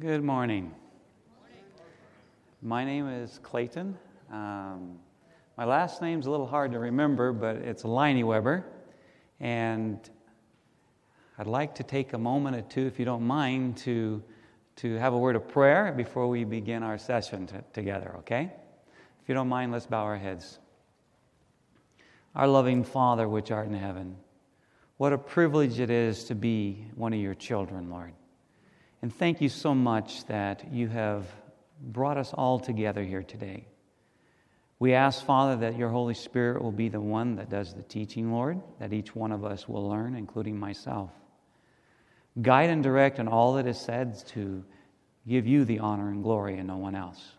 Good morning. My name is Clayton. Um, my last name's a little hard to remember, but it's Leinneweber. And I'd like to take a moment or two, if you don't mind, to, to have a word of prayer before we begin our session t- together, okay? If you don't mind, let's bow our heads. Our loving Father, which art in heaven, what a privilege it is to be one of your children, Lord. And thank you so much that you have brought us all together here today. We ask, Father, that your Holy Spirit will be the one that does the teaching, Lord, that each one of us will learn, including myself. Guide and direct in all that is said to give you the honor and glory and no one else.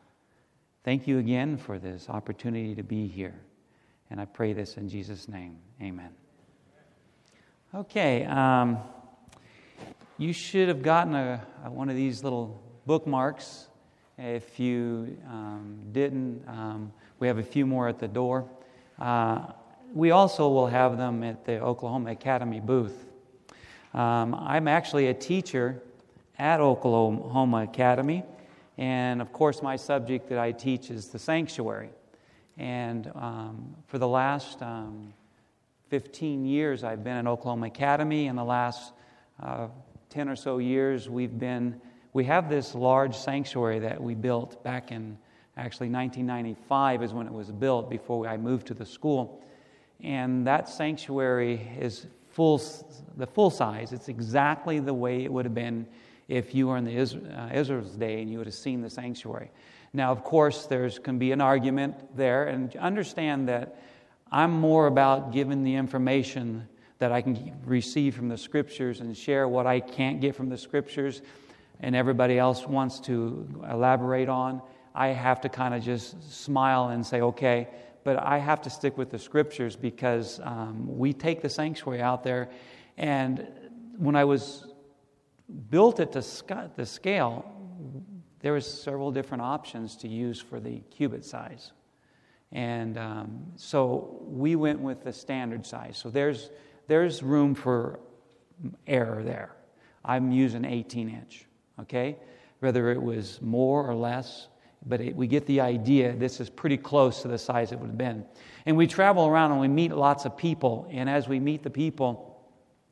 Thank you again for this opportunity to be here. And I pray this in Jesus' name. Amen. Okay. Um, you should have gotten a, a, one of these little bookmarks. If you um, didn't, um, we have a few more at the door. Uh, we also will have them at the Oklahoma Academy booth. Um, I'm actually a teacher at Oklahoma Academy, and of course, my subject that I teach is the sanctuary. And um, for the last um, 15 years, I've been at Oklahoma Academy. In the last uh, 10 or so years, we've been, we have this large sanctuary that we built back in actually 1995 is when it was built before I moved to the school. And that sanctuary is full, the full size. It's exactly the way it would have been if you were in the uh, Israel's day and you would have seen the sanctuary. Now, of course, there's can be an argument there, and understand that I'm more about giving the information that I can receive from the scriptures and share what I can't get from the scriptures and everybody else wants to elaborate on, I have to kind of just smile and say, okay, but I have to stick with the scriptures because um, we take the sanctuary out there. And when I was built it to the scale, there was several different options to use for the cubit size. And um, so we went with the standard size. So there's there's room for error there. I'm using 18 inch, okay? Whether it was more or less, but it, we get the idea this is pretty close to the size it would have been. And we travel around and we meet lots of people, and as we meet the people,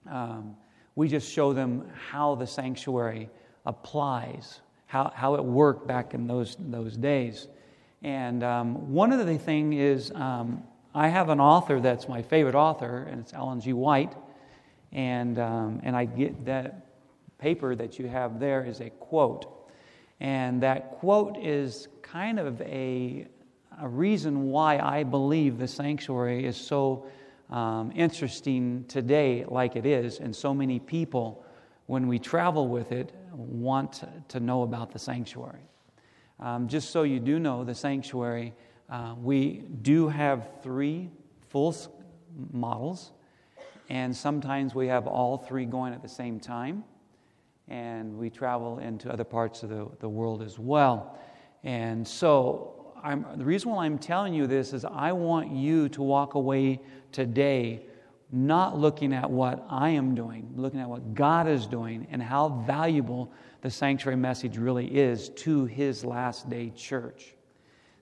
um, we just show them how the sanctuary applies, how, how it worked back in those, those days. And um, one of the things is um, I have an author that's my favorite author, and it's Ellen G. White. And, um, and I get that paper that you have there is a quote. And that quote is kind of a, a reason why I believe the sanctuary is so um, interesting today, like it is, and so many people, when we travel with it, want to know about the sanctuary. Um, just so you do know, the sanctuary uh, we do have three full models, and sometimes we have all three going at the same time. And we travel into other parts of the, the world as well. And so, I'm, the reason why I'm telling you this is I want you to walk away today not looking at what I am doing, looking at what God is doing and how valuable the sanctuary message really is to His last day church.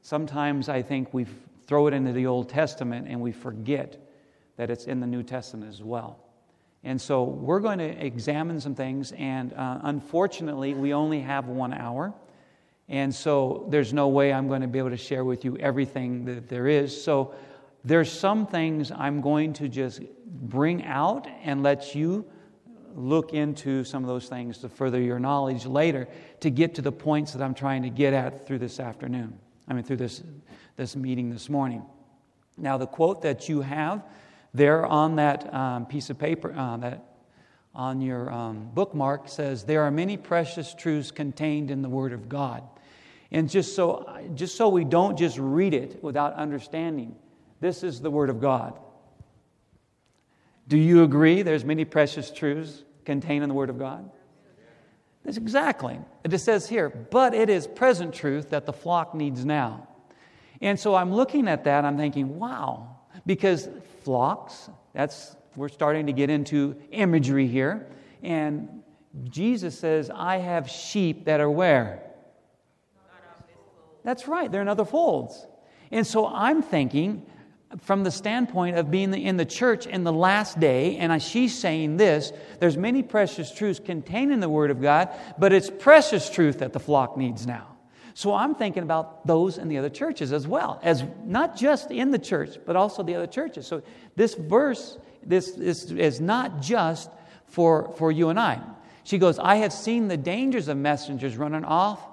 Sometimes I think we throw it into the Old Testament and we forget that it's in the New Testament as well. And so we're going to examine some things, and uh, unfortunately, we only have one hour. And so there's no way I'm going to be able to share with you everything that there is. So there's some things I'm going to just bring out and let you look into some of those things to further your knowledge later to get to the points that I'm trying to get at through this afternoon. I mean, through this, this meeting this morning. Now, the quote that you have there on that um, piece of paper, uh, that on your um, bookmark says, There are many precious truths contained in the Word of God. And just so, just so we don't just read it without understanding, this is the Word of God. Do you agree there's many precious truths contained in the Word of God? That's exactly. It just says here, but it is present truth that the flock needs now. And so I'm looking at that, I'm thinking, wow, because flocks, that's, we're starting to get into imagery here. And Jesus says, I have sheep that are where? That's right, they're in other folds. And so I'm thinking, from the standpoint of being in the church in the last day, and she's saying this there's many precious truths contained in the Word of God, but it's precious truth that the flock needs now. So I'm thinking about those in the other churches as well, as not just in the church, but also the other churches. So this verse, this, this is not just for, for you and I. She goes, I have seen the dangers of messengers running off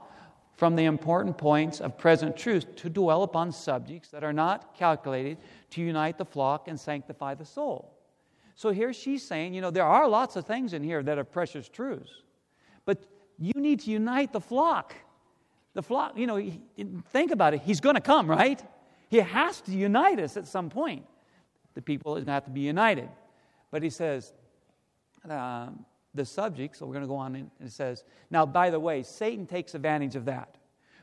from the important points of present truth to dwell upon subjects that are not calculated to unite the flock and sanctify the soul. So here she's saying, you know, there are lots of things in here that are precious truths, but you need to unite the flock. The flock, you know, think about it. He's going to come, right? He has to unite us at some point. The people are going to have to be united. But he says, uh, the subject, so we're going to go on and it says, now, by the way, Satan takes advantage of that.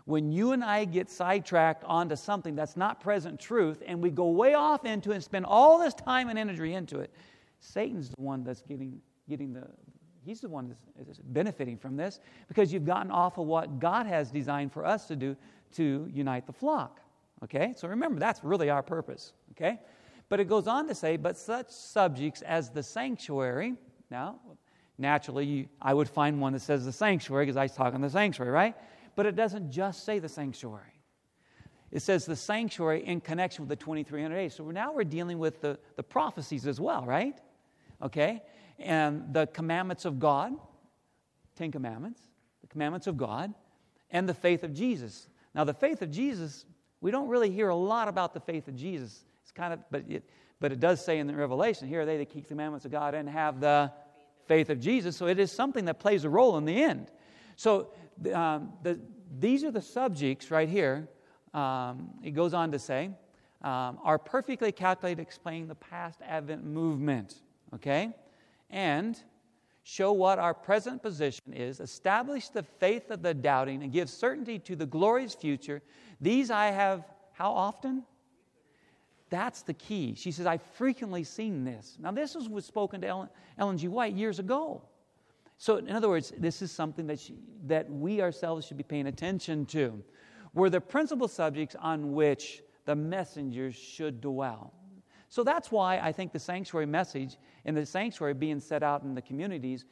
When you and I get sidetracked onto something that's not present truth and we go way off into it and spend all this time and energy into it, Satan's the one that's getting, getting the, he's the one that's benefiting from this because you've gotten off of what God has designed for us to do to unite the flock. Okay? So remember, that's really our purpose. Okay? But it goes on to say, but such subjects as the sanctuary, now, naturally, I would find one that says the sanctuary because I talk on the sanctuary, right? But it doesn't just say the sanctuary. It says the sanctuary in connection with the 2300 days. So now we're dealing with the, the prophecies as well, right? Okay? And the commandments of God, Ten Commandments, the commandments of God, and the faith of Jesus. Now, the faith of Jesus, we don't really hear a lot about the faith of Jesus. It's kind of, but it, but it does say in the Revelation, here are they that keep the commandments of God and have the faith of Jesus. So it is something that plays a role in the end. So um, the, these are the subjects right here. Um, it goes on to say, um, are perfectly calculated to explain the past Advent movement, okay? And show what our present position is, establish the faith of the doubting, and give certainty to the glorious future. These I have, how often? That's the key. She says, I've frequently seen this. Now, this was spoken to Ellen, Ellen G. White years ago. So, in other words, this is something that, she, that we ourselves should be paying attention to. Were the principal subjects on which the messengers should dwell. So that's why I think the sanctuary message and the sanctuary being set out in the communities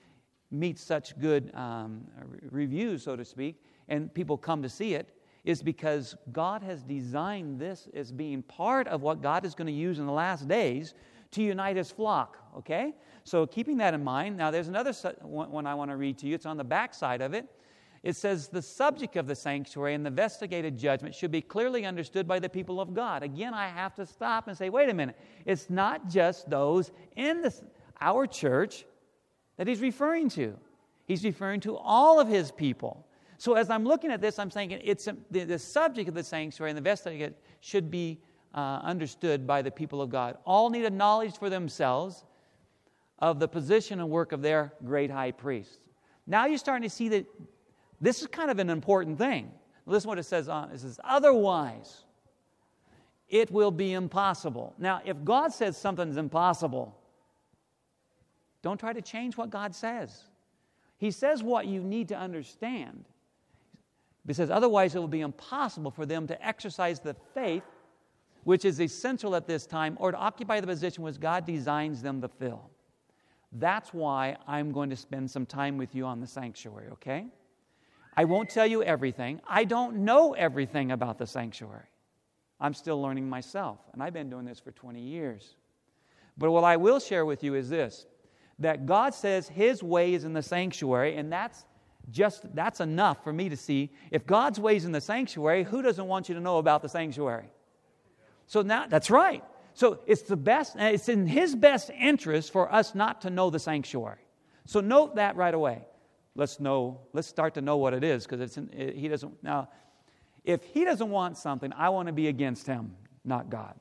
meets such good um, reviews, so to speak, and people come to see it is because God has designed this as being part of what God is going to use in the last days to unite his flock, okay? So keeping that in mind, now there's another one I want to read to you. It's on the back side of it. It says, The subject of the sanctuary and the investigative judgment should be clearly understood by the people of God. Again, I have to stop and say, wait a minute. It's not just those in this, our church that he's referring to, he's referring to all of his people. So as I'm looking at this, I'm saying it's a, the, the, subject of the sanctuary and the vestibule should be uh, understood by the people of God. All need a knowledge for themselves of the position and work of their great high priest. Now you're starting to see that this is kind of an important thing. Listen what it says on it says, otherwise, it will be impossible. Now, if God says something's impossible, don't try to change what God says. He says what you need to understand. Because otherwise, it will be impossible for them to exercise the faith which is essential at this time or to occupy the position which God designs them to fill. That's why I'm going to spend some time with you on the sanctuary, okay? I won't tell you everything. I don't know everything about the sanctuary. I'm still learning myself, and I've been doing this for 20 years. But what I will share with you is this that God says His way is in the sanctuary, and that's just that's enough for me to see if God's ways in the sanctuary, who doesn't want you to know about the sanctuary? So now that's right. So it's the best, it's in his best interest for us not to know the sanctuary. So note that right away. Let's know, let's start to know what it is, because it's in, it, he doesn't now if he doesn't want something, I want to be against him, not God.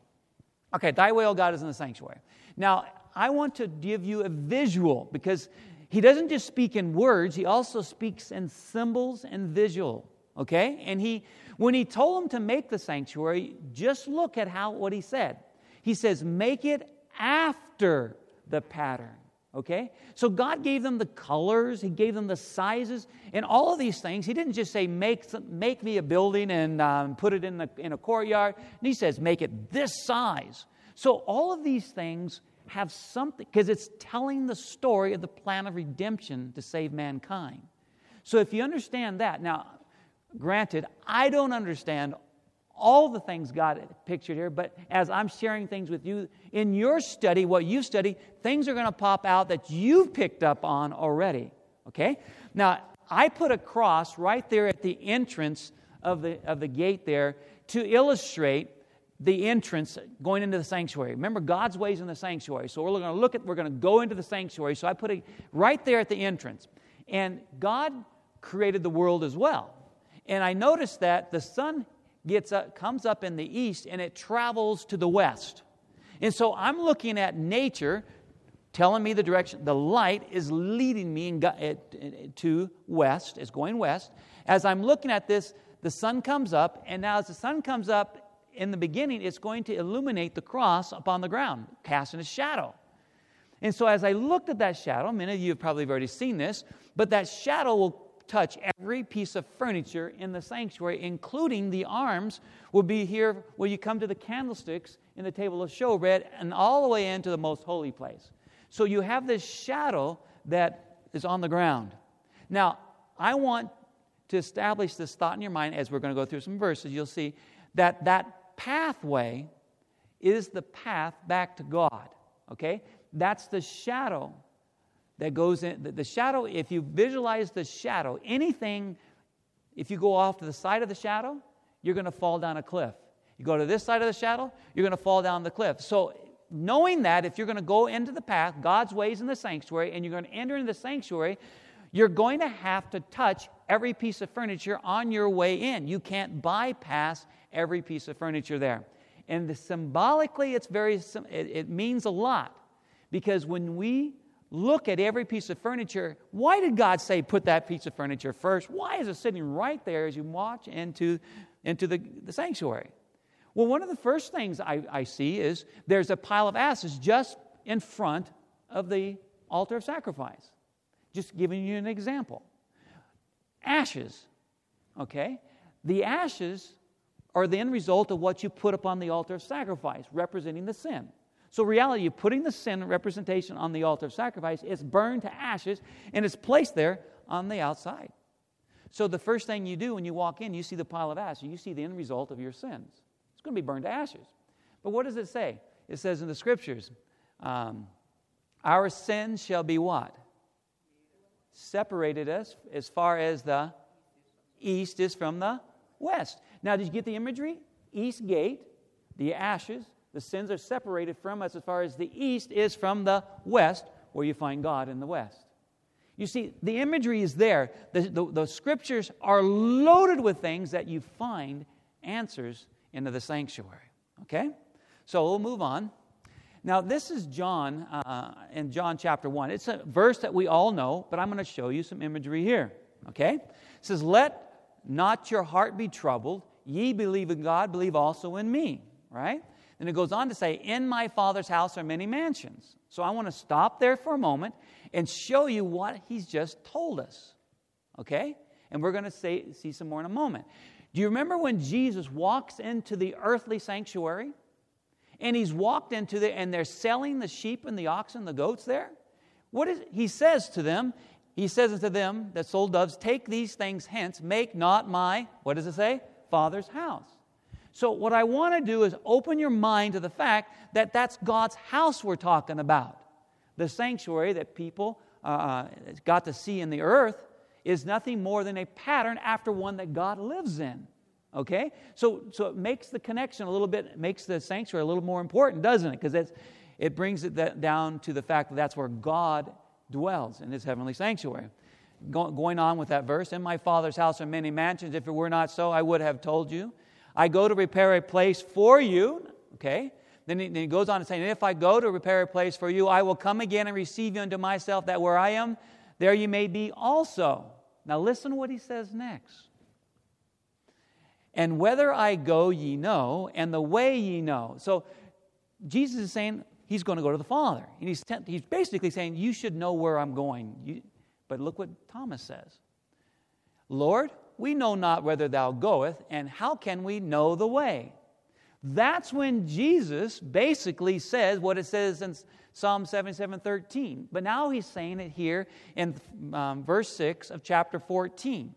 Okay, thy will, God, is in the sanctuary. Now, I want to give you a visual because he doesn't just speak in words, he also speaks in symbols and visual. Okay? And he when he told them to make the sanctuary, just look at how what he said. He says, "Make it after the pattern." Okay? So God gave them the colors, He gave them the sizes, and all of these things. He didn't just say, make, make me a building and um, put it in, the, in a courtyard. And He says, make it this size. So all of these things have something, because it's telling the story of the plan of redemption to save mankind. So if you understand that, now, granted, I don't understand all the things God pictured here, but as I'm sharing things with you in your study, what you study, things are going to pop out that you've picked up on already. Okay? Now, I put a cross right there at the entrance of the, of the gate there to illustrate the entrance going into the sanctuary. Remember, God's ways in the sanctuary. So we're going to look at, we're going to go into the sanctuary. So I put it right there at the entrance. And God created the world as well. And I noticed that the sun gets up, comes up in the east and it travels to the west. And so I'm looking at nature telling me the direction. The light is leading me eh, to west, is going west. As I'm looking at this, the sun comes up, and now as the sun comes up in the beginning, it's going to illuminate the cross upon the ground, casting a shadow. And so as I looked at that shadow, many of you have probably already seen this, but that shadow will touch every piece of furniture in the sanctuary, including the arms, will be here where you come to the candlesticks in the table of showbread and all the way into the most holy place. So you have this shadow that is on the ground. Now, I want to establish this thought in your mind as we're going to go through some verses. You'll see that that pathway is the path back to God. Okay? That's the shadow that goes in. The, shadow, if you visualize the shadow, anything, if you go off to the side of the shadow, you're going to fall down a cliff. You go to this side of the shadow, you're going to fall down the cliff. So, knowing that if you're going to go into the path, God's ways in the sanctuary, and you're going to enter into the sanctuary, you're going to have to touch every piece of furniture on your way in. You can't bypass every piece of furniture there. And the, symbolically, it's very, it, it means a lot because when we look at every piece of furniture. Why did God say put that piece of furniture first? Why is it sitting right there as you watch into, into the, the sanctuary? Well, one of the first things I, I see is there's a pile of ashes just in front of the altar of sacrifice. Just giving you an example. Ashes, okay? The ashes are the end result of what you put upon the altar of sacrifice, representing the sin. So, reality, you're putting the sin representation on the altar of sacrifice, it's burned to ashes, and it's placed there on the outside. So, the first thing you do when you walk in, you see the pile of ashes, you see the end result of your sins. It's going to be burned to ashes. But what does it say? It says in the scriptures, um, our sins shall be what? Separated us as far as the east is from the west. Now, did you get the imagery? East gate, the ashes, the sins are separated from us as far as the east is from the west, where you find God in the west. You see, the imagery is there. The, the, the, scriptures are loaded with things that you find answers into the sanctuary. Okay? So we'll move on. Now, this is John uh, in John chapter 1. It's a verse that we all know, but I'm going to show you some imagery here. Okay? It says, Let not your heart be troubled. Ye believe in God, believe also in me. Right? And it goes on to say, In my Father's house are many mansions. So I want to stop there for a moment and show you what he's just told us. Okay? And we're going to say, see some more in a moment. Do you remember when Jesus walks into the earthly sanctuary? And he's walked into the, and they're selling the sheep and the oxen, the goats there? What is, he says to them, he says unto them that sold doves, Take these things hence, make not my, what does it say? Father's house. So, what I want to do is open your mind to the fact that that's God's house we're talking about. The sanctuary that people uh, uh, got to see in the earth is nothing more than a pattern after one that God lives in. Okay? So, so it makes the connection a little bit, makes the sanctuary a little more important, doesn't it? Because it brings it down to the fact that that's where God dwells in his heavenly sanctuary. Go, going on with that verse, in my Father's house are many mansions. If it were not so, I would have told you. I go to prepare a place for you. Okay? Then he, then he goes on to say, If I go to prepare a place for you, I will come again and receive you unto myself, that where I am, there you may be also. Now listen what he says next. And whether I go, ye know, and the way ye know. So Jesus is saying, he's going to go to the Father. And he's, he's basically saying, You should know where I'm going. You, but look what Thomas says Lord, we know not whither thou goest, and how can we know the way? That's when Jesus basically says what it says in Psalm 77 13. But now he's saying it here in um, verse 6 of chapter 14.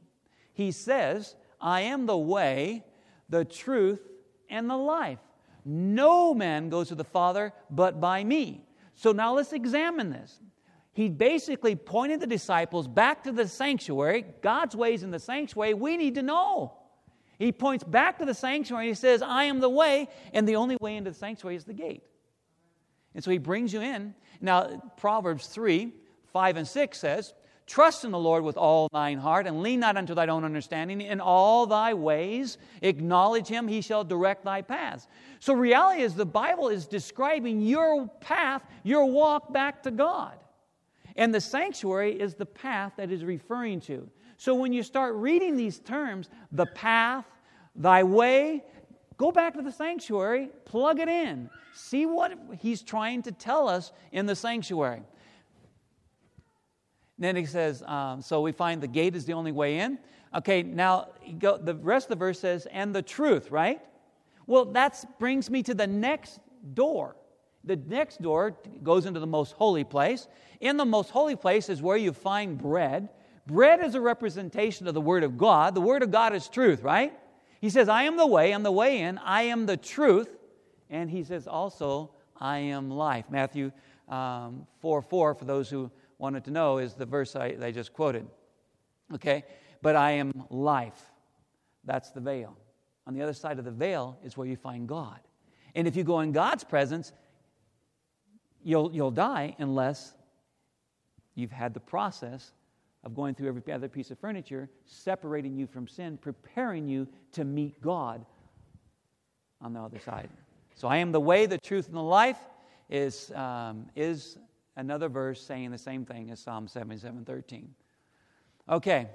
He says, I am the way, the truth, and the life. No man goes to the Father but by me. So now let's examine this. He basically pointed the disciples back to the sanctuary. God's ways in the sanctuary, we need to know. He points back to the sanctuary. He says, I am the way, and the only way into the sanctuary is the gate. And so he brings you in. Now, Proverbs 3 5 and 6 says, Trust in the Lord with all thine heart, and lean not unto thine own understanding. In all thy ways acknowledge him, he shall direct thy paths. So, reality is the Bible is describing your path, your walk back to God. And the sanctuary is the path that is referring to. So, when you start reading these terms, the path, thy way, go back to the sanctuary, plug it in, see what he's trying to tell us in the sanctuary. Then he says, um, so we find the gate is the only way in. Okay, now go, the rest of the verse says, and the truth, right? Well, that brings me to the next door. The next door goes into the most holy place. In the most holy place is where you find bread. Bread is a representation of the Word of God. The Word of God is truth, right? He says, I am the way, I'm the way in, I am the truth. And he says also, I am life. Matthew um, 4 4, for those who wanted to know is the verse I, I just quoted. Okay? But I am life. That's the veil. On the other side of the veil is where you find God. And if you go in God's presence, you'll, you'll die unless you've had the process of going through every other piece of furniture, separating you from sin, preparing you to meet God on the other side. So I am the way, the truth, and the life is, um, is another verse saying the same thing as Psalm 77 13. Okay.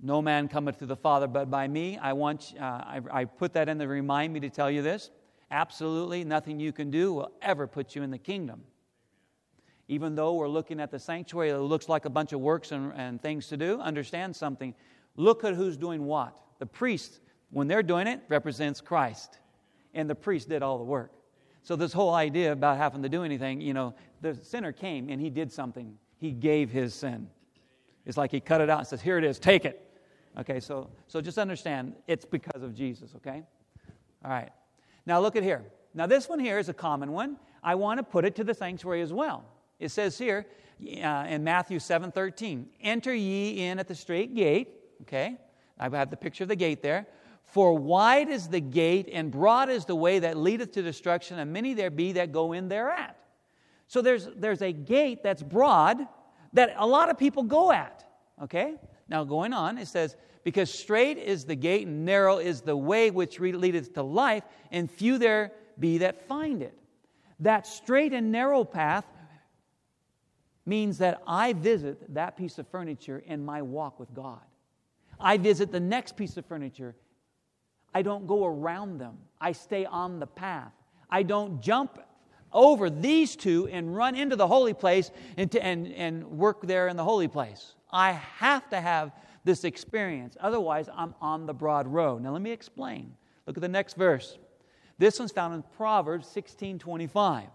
No man cometh to the Father but by me. I want, uh, I, I put that in to remind me to tell you this. Absolutely nothing you can do will ever put you in the kingdom. Even though we're looking at the sanctuary that looks like a bunch of works and, and things to do, understand something. Look at who's doing what. The priest, when they're doing it, represents Christ. And the priest did all the work. So, this whole idea about having to do anything, you know, the sinner came and he did something. He gave his sin. It's like he cut it out and says, Here it is, take it. Okay, so, so just understand it's because of Jesus, okay? All right. Now, look at here. Now, this one here is a common one. I want to put it to the sanctuary as well. It says here uh, in Matthew 7 13, Enter ye in at the straight gate. Okay, I have the picture of the gate there. For wide is the gate, and broad is the way that leadeth to destruction, and many there be that go in thereat. So there's, there's a gate that's broad that a lot of people go at. Okay? Now, going on, it says, Because straight is the gate, and narrow is the way which leadeth to life, and few there be that find it. That straight and narrow path means that I visit that piece of furniture in my walk with God. I visit the next piece of furniture I don't go around them. I stay on the path. I don't jump over these two and run into the holy place and, to, and, and work there in the holy place. I have to have this experience. Otherwise, I'm on the broad road. Now, let me explain. Look at the next verse. This one's found in Proverbs 16 25.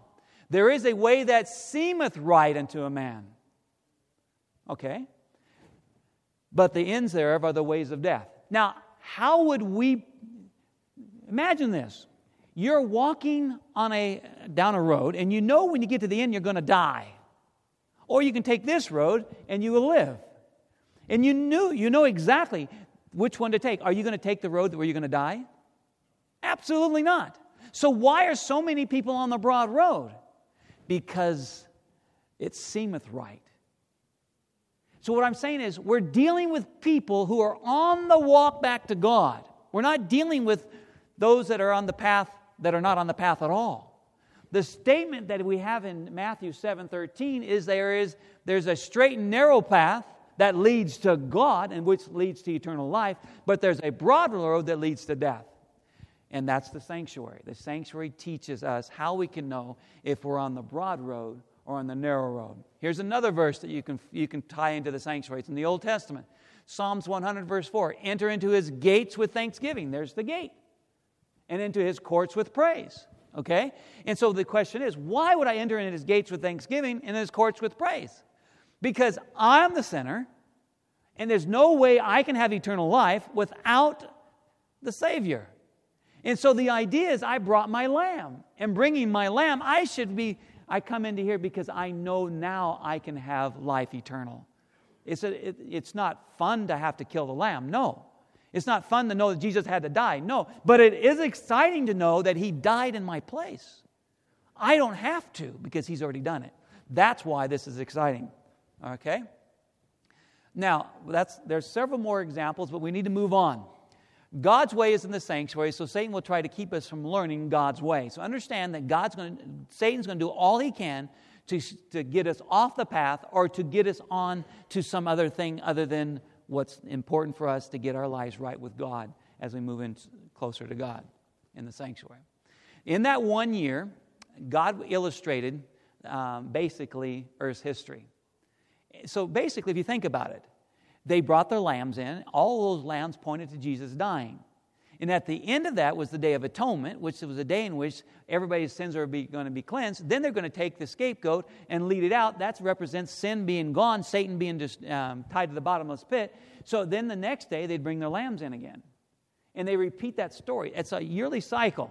There is a way that seemeth right unto a man. Okay? But the ends thereof are the ways of death. Now, how would we Imagine this. You're walking on a, down a road, and you know when you get to the end you're going to die. Or you can take this road and you will live. And you knew, you know exactly which one to take. Are you going to take the road where you're going to die? Absolutely not. So, why are so many people on the broad road? Because it seemeth right. So, what I'm saying is, we're dealing with people who are on the walk back to God. We're not dealing with those that are on the path that are not on the path at all. The statement that we have in Matthew 7:13 is there is there's a straight and narrow path that leads to God and which leads to eternal life, but there's a broad road that leads to death. And that's the sanctuary. The sanctuary teaches us how we can know if we're on the broad road or on the narrow road. Here's another verse that you can, you can tie into the sanctuary. It's in the Old Testament. Psalms 100, verse 4 Enter into his gates with thanksgiving. There's the gate. And into his courts with praise. Okay? And so the question is why would I enter into his gates with thanksgiving and his courts with praise? Because I'm the sinner, and there's no way I can have eternal life without the Savior. And so the idea is I brought my lamb. And bringing my lamb, I should be, I come into here because I know now I can have life eternal. It's, a, it, it's not fun to have to kill the lamb. No. It's not fun to know that Jesus had to die. No. But it is exciting to know that he died in my place. I don't have to because he's already done it. That's why this is exciting. Okay? Now, that's, there's several more examples, but we need to move on. God's way is in the sanctuary, so Satan will try to keep us from learning God's way. So understand that God's going to, Satan's going to do all he can to, to get us off the path or to get us on to some other thing other than what's important for us to get our lives right with God as we move in closer to God in the sanctuary. In that one year, God illustrated um, basically Earth's history. So basically, if you think about it, they brought their lambs in. All those lambs pointed to Jesus dying. And at the end of that was the Day of Atonement, which was a day in which everybody's sins are going to be cleansed. Then they're going to take the scapegoat and lead it out. That represents sin being gone, Satan being just, um, tied to the bottomless pit. So then the next day they'd bring their lambs in again. And they repeat that story. It's a yearly cycle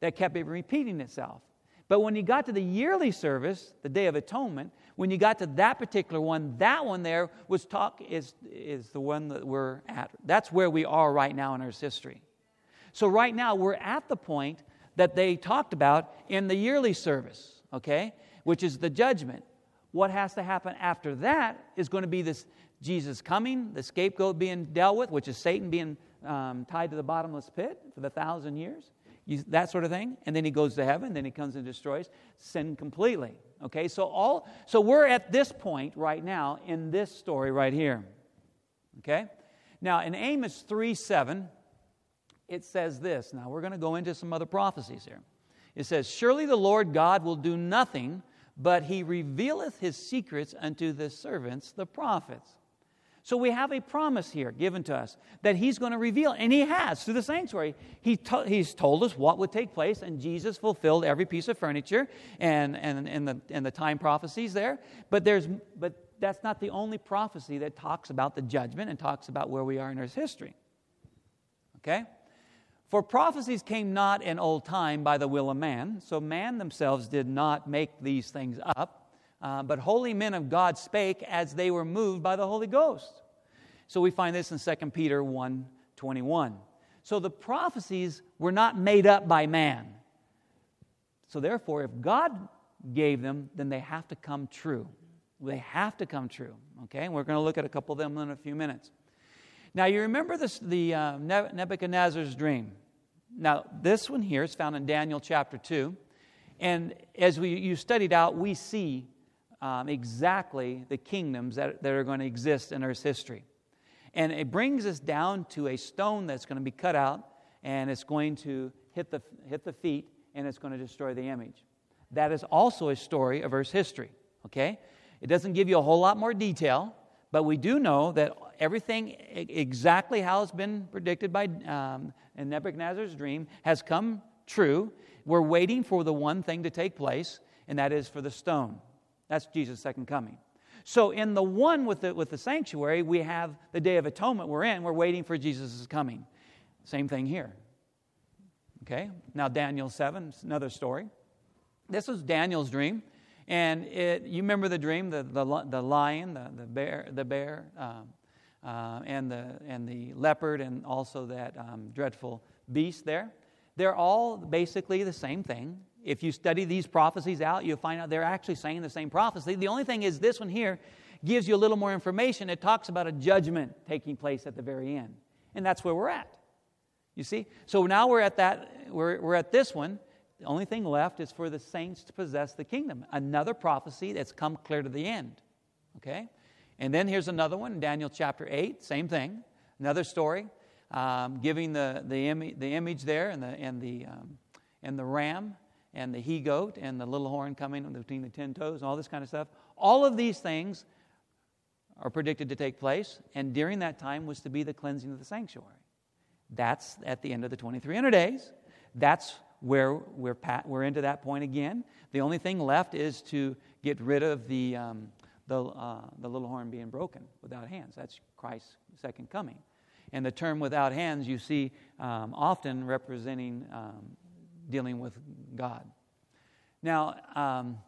that kept repeating itself. But when you got to the yearly service, the Day of Atonement, when you got to that particular one, that one there was talk is, is the one that we're at. That's where we are right now in Earth's history. So right now we're at the point that they talked about in the yearly service, okay, which is the judgment. What has to happen after that is going to be this Jesus coming, the scapegoat being dealt with, which is Satan being um, tied to the bottomless pit for the thousand years, you, that sort of thing. And then he goes to heaven, then he comes and destroys sin completely. Okay, so all so we're at this point right now in this story right here. Okay? Now in Amos 3 7, it says this. Now we're going to go into some other prophecies here. It says, Surely the Lord God will do nothing, but he revealeth his secrets unto the servants, the prophets. So we have a promise here given to us that he's going to reveal, and he has through the sanctuary. He to, he's told us what would take place, and Jesus fulfilled every piece of furniture and, and, and, the, and the time prophecies there. But, there's, but that's not the only prophecy that talks about the judgment and talks about where we are in Earth's history. Okay? For prophecies came not in old time by the will of man, so man themselves did not make these things up uh, but holy men of God spake as they were moved by the Holy Ghost. So we find this in 2 Peter 1 21. So the prophecies were not made up by man. So therefore, if God gave them, then they have to come true. They have to come true. Okay, and we're going to look at a couple of them in a few minutes. Now, you remember this, the uh, Nebuchadnezzar's dream. Now, this one here is found in Daniel chapter 2. And as we, you studied out, we see um, exactly the kingdoms that, that are going to exist in Earth's history. And it brings us down to a stone that's going to be cut out, and it's going to hit the, hit the feet, and it's going to destroy the image. That is also a story of Earth's history, okay? It doesn't give you a whole lot more detail, but we do know that everything exactly how it's been predicted by um, in Nebuchadnezzar's dream has come true. We're waiting for the one thing to take place, and that is for the stone. That's Jesus' second coming. So, in the one with the, with the sanctuary, we have the Day of Atonement we're in. We're waiting for Jesus' coming. Same thing here. Okay? Now, Daniel 7, another story. This was Daniel's dream. And it, you remember the dream the, the, the lion, the, the bear, the bear um, uh, and, the, and the leopard, and also that um, dreadful beast there. They're all basically the same thing. If you study these prophecies out, you'll find out they're actually saying the same prophecy. The only thing is, this one here gives you a little more information. It talks about a judgment taking place at the very end. And that's where we're at. You see? So now we're at that, we're, we're at this one. The only thing left is for the saints to possess the kingdom. Another prophecy that's come clear to the end. Okay? And then here's another one, Daniel chapter 8, same thing. Another story. um, giving the, the, Im- the image there and the, and, the, um, and the ram and the he goat and the little horn coming between the ten toes and all this kind of stuff. All of these things are predicted to take place, and during that time was to be the cleansing of the sanctuary. That's at the end of the 2300 days. That's where we're, pat, we're into that point again. The only thing left is to get rid of the, um, the, uh, the little horn being broken without hands. That's Christ's second coming. And the term without hands you see um, often representing um, dealing with God. Now, um,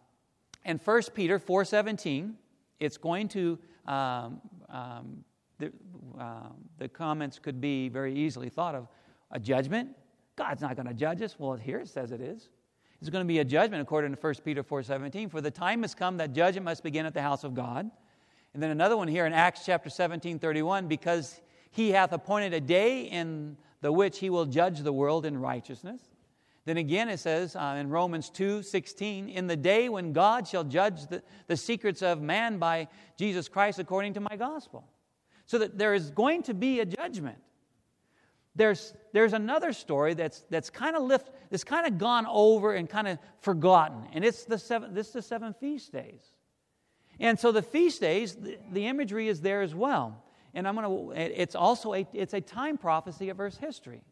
in 1 Peter 4.17, it's going to, um, um, the, uh, the comments could be very easily thought of a judgment. God's not going to judge us. Well, here it says it is. It's going to be a judgment according to 1 Peter 4.17. For the time has come that judgment must begin at the house of God. And then another one here in Acts chapter 17, 31, because he hath appointed a day in the which he will judge the world in righteousness. Then again, it says uh, in Romans 2 16, in the day when God shall judge the, the secrets of man by Jesus Christ according to my gospel. So that there is going to be a judgment. There's, there's another story that's, that's kind of lift, that's kind of gone over and kind of forgotten, and it's the seven, this is the seven feast days. And so the feast days, the, the imagery is there as well and I'm going to, it's also a, it's a time prophecy of Earth's history.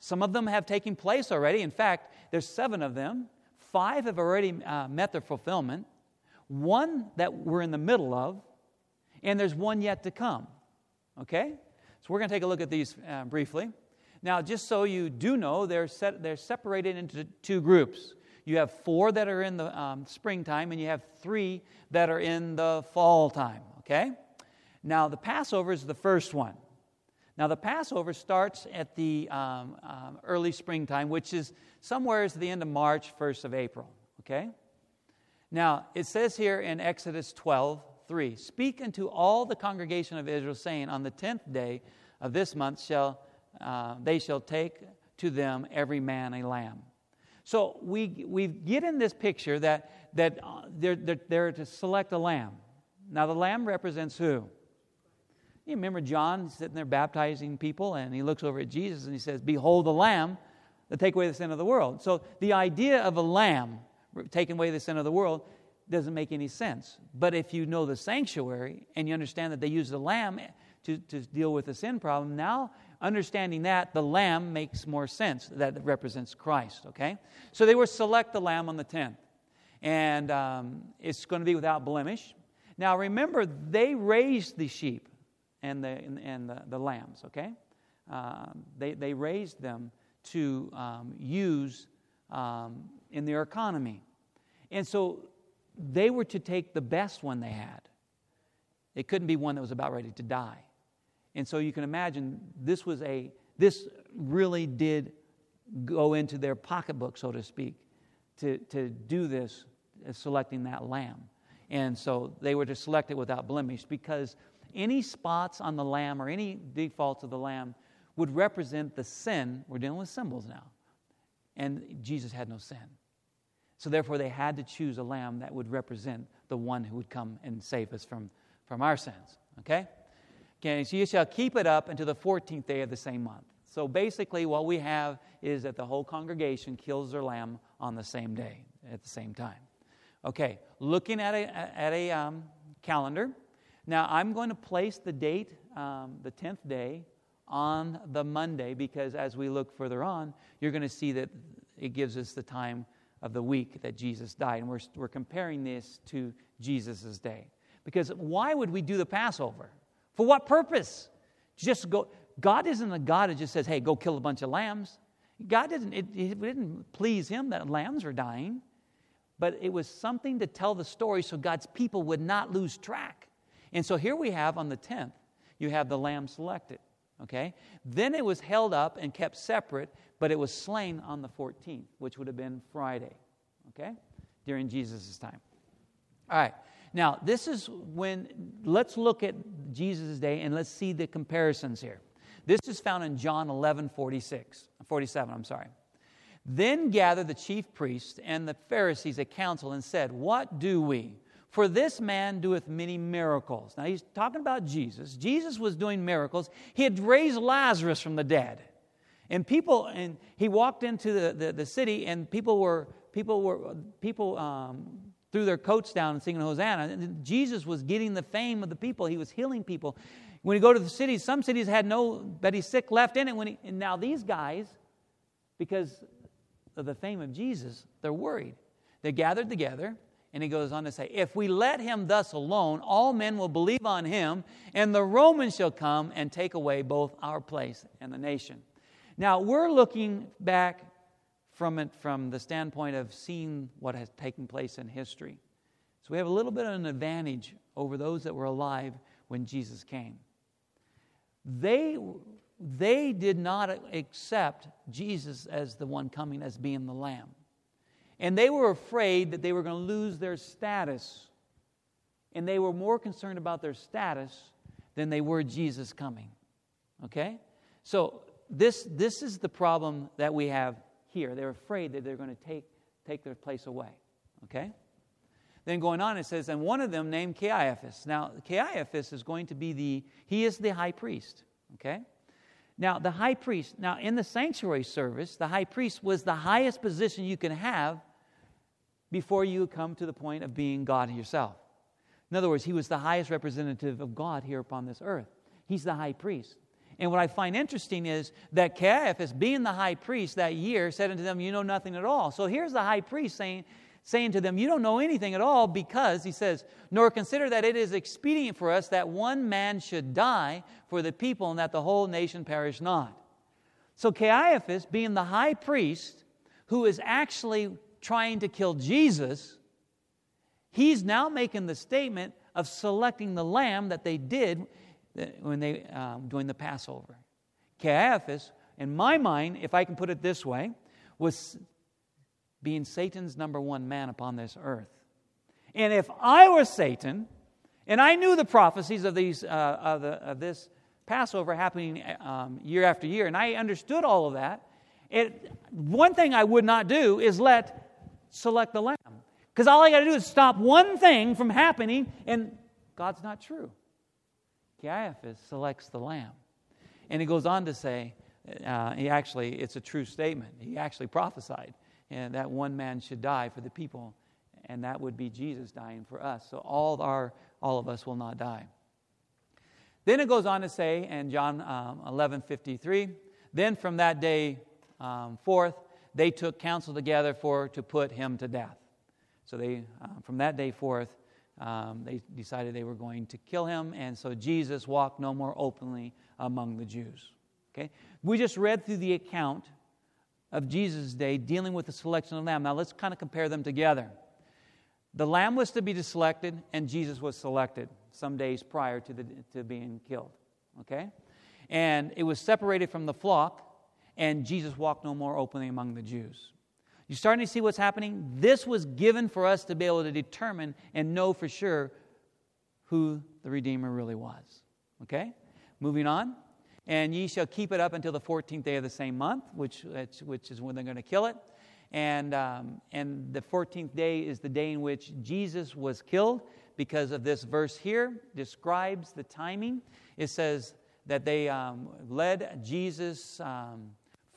Some of them have taken place already. In fact, there's seven of them. Five have already uh, met their fulfillment. One that we're in the middle of, and there's one yet to come. Okay? So we're going to take a look at these uh, briefly. Now, just so you do know, they're, set, they're separated into two groups. You have four that are in the um, springtime, and you have three that are in the fall time. Okay? Now, the Passover is the first one. Now, the Passover starts at the um, um, early springtime, which is somewhere at the end of March, 1st of April. Okay? Now, it says here in Exodus 12, 3 Speak unto all the congregation of Israel, saying, On the tenth day of this month shall uh, they shall take to them every man a lamb. So we, we get in this picture that, that uh, they're, they're, they're to select a lamb. Now, the lamb represents who? You remember John sitting there baptizing people, and he looks over at Jesus and he says, Behold the Lamb that take away the sin of the world. So the idea of a lamb taking away the sin of the world doesn't make any sense. But if you know the sanctuary and you understand that they use the lamb to, to deal with the sin problem, now understanding that, the lamb makes more sense. That represents Christ, okay? So they were select the lamb on the 10th. And um, it's going to be without blemish. Now remember, they raised the sheep and the, and the, the lambs, okay? Um, they, they raised them to um, use um, in their economy. And so they were to take the best one they had. It couldn't be one that was about ready to die. And so you can imagine this was a, this really did go into their pocketbook, so to speak, to, to do this, uh, selecting that lamb. And so they were to select it without blemish because any spots on the lamb or any defaults of the lamb would represent the sin. We're dealing with symbols now. And Jesus had no sin. So therefore, they had to choose a lamb that would represent the one who would come and save us from, from our sins. Okay? Okay, so you shall keep it up until the 14th day of the same month. So basically, what we have is that the whole congregation kills their lamb on the same day, at the same time. Okay, looking at a, at a um, calendar, now, I'm going to place the date, um, the 10th day, on the Monday because as we look further on, you're going to see that it gives us the time of the week that Jesus died. And we're, we're comparing this to Jesus' day. Because why would we do the Passover? For what purpose? Just go. God isn't a God that just says, hey, go kill a bunch of lambs. God didn't, it, it didn't please him that lambs were dying, but it was something to tell the story so God's people would not lose track. And so here we have on the 10th, you have the lamb selected. Okay? Then it was held up and kept separate, but it was slain on the 14th, which would have been Friday. Okay? During Jesus' time. All right. Now, this is when, let's look at Jesus' day and let's see the comparisons here. This is found in John 11 46, 47, I'm sorry. Then gathered the chief priests and the Pharisees a council and said, What do we? For this man doeth many miracles. Now he's talking about Jesus. Jesus was doing miracles. He had raised Lazarus from the dead. And people, and he walked into the, the, the city, and people were, people were, people um, threw their coats down and singing Hosanna. And Jesus was getting the fame of the people. He was healing people. When you go to the cities, some cities had nobody sick left in it. When he, and now these guys, because of the fame of Jesus, they're worried. They gathered together, and he goes on to say, If we let him thus alone, all men will believe on him, and the Romans shall come and take away both our place and the nation. Now, we're looking back from it from the standpoint of seeing what has taken place in history. So we have a little bit of an advantage over those that were alive when Jesus came. They, they did not accept Jesus as the one coming as being the Lamb. And they were afraid that they were going to lose their status. And they were more concerned about their status than they were Jesus coming. Okay? So this, this is the problem that we have here. They're afraid that they're going to take, take their place away. Okay? Then going on, it says, and one of them named Caiaphas. Now, Caiaphas is going to be the, he is the high priest. Okay? Now, the high priest, now in the sanctuary service, the high priest was the highest position you can have before you come to the point of being God yourself. In other words, he was the highest representative of God here upon this earth. He's the high priest. And what I find interesting is that Caiaphas, being the high priest that year, said unto them, You know nothing at all. So here's the high priest saying, saying to them, You don't know anything at all, because, he says, Nor consider that it is expedient for us that one man should die for the people, and that the whole nation perish not. So Caiaphas, being the high priest, who is actually trying to kill Jesus, he's now making the statement of selecting the lamb that they did when they um, during the Passover. Caiaphas, in my mind, if I can put it this way, was being Satan's number one man upon this earth. And if I were Satan, and I knew the prophecies of these uh, of, the, of, this Passover happening um, year after year, and I understood all of that, it, one thing I would not do is let select the lamb. Because all I got to do is stop one thing from happening, and God's not true. Caiaphas selects the lamb. And he goes on to say, uh, he actually, it's a true statement. He actually prophesied and that one man should die for the people, and that would be Jesus dying for us. So all, our, all of us will not die. Then it goes on to say in John um, 11 53, then from that day um, forth, they took counsel together for to put him to death. So they, uh, from that day forth, um, they decided they were going to kill him, and so Jesus walked no more openly among the Jews. Okay, we just read through the account of Jesus' day dealing with the selection of lamb. Now let's kind of compare them together. The lamb was to be selected, and Jesus was selected some days prior to, the, to being killed. Okay? And it was separated from the flock, and Jesus walked no more openly among the Jews. You starting to see what's happening? This was given for us to be able to determine and know for sure who the Redeemer really was. Okay? Moving on. And ye shall keep it up until the 14th day of the same month, which, which is when they're going to kill it. And, um, and the 14th day is the day in which Jesus was killed because of this verse here describes the timing. It says that they um, led Jesus um,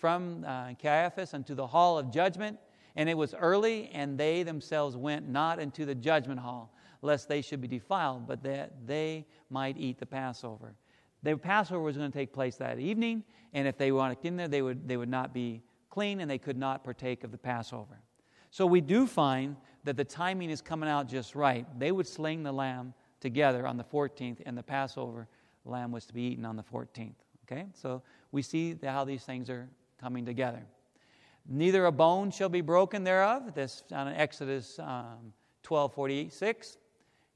from uh, Caiaphas unto the hall of judgment, and it was early, and they themselves went not into the judgment hall, lest they should be defiled, but that they might eat the Passover. The Passover was going to take place that evening, and if they walked in there, they would, they would not be clean and they could not partake of the Passover. So we do find that the timing is coming out just right. They would sling the lamb together on the 14th, and the Passover lamb was to be eaten on the 14th. Okay? So we see how these things are coming together. Neither a bone shall be broken thereof. This on Exodus um, 12 46.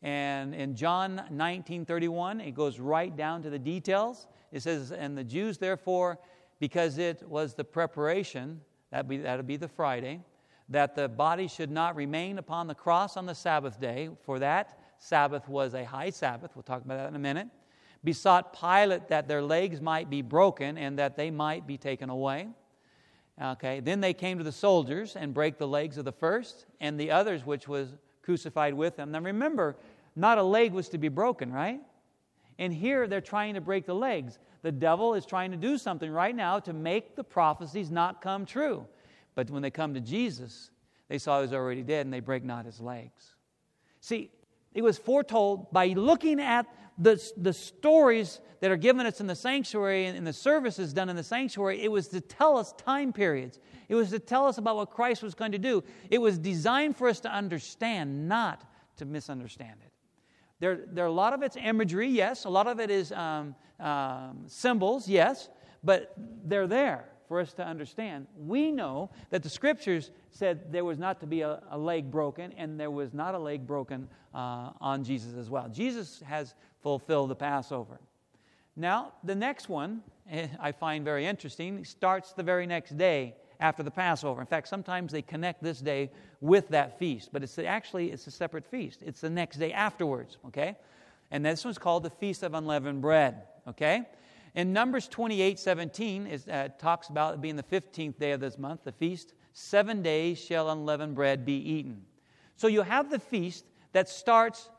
And in John 19 31, it goes right down to the details. It says, And the Jews, therefore, because it was the preparation, that'd be, that'd be the Friday, that the body should not remain upon the cross on the Sabbath day, for that Sabbath was a high Sabbath. We'll talk about that in a minute. Besought Pilate that their legs might be broken and that they might be taken away. Okay, then they came to the soldiers and brake the legs of the first and the others which was crucified with him. Now remember, not a leg was to be broken, right? And here they're trying to break the legs. The devil is trying to do something right now to make the prophecies not come true. But when they come to Jesus, they saw he was already dead and they break not his legs. See, it was foretold by looking at the, the stories that are given us in the sanctuary and, and the services done in the sanctuary. It was to tell us time periods, it was to tell us about what Christ was going to do. It was designed for us to understand, not to misunderstand it. There, there a lot of it's imagery, yes. A lot of it is um, um, symbols, yes. But they're there for us to understand. We know that the scriptures said there was not to be a, a leg broken, and there was not a leg broken uh, on Jesus as well. Jesus has fulfilled the Passover. Now, the next one eh, I find very interesting starts the very next day after the Passover. In fact, sometimes they connect this day with that feast, but it's actually it's a separate feast. It's the next day afterwards, okay? And this one's called the Feast of Unleavened Bread, okay? In Numbers 28 17, it uh, talks about it being the 15th day of this month, the feast. Seven days shall unleavened bread be eaten. So you have the feast that starts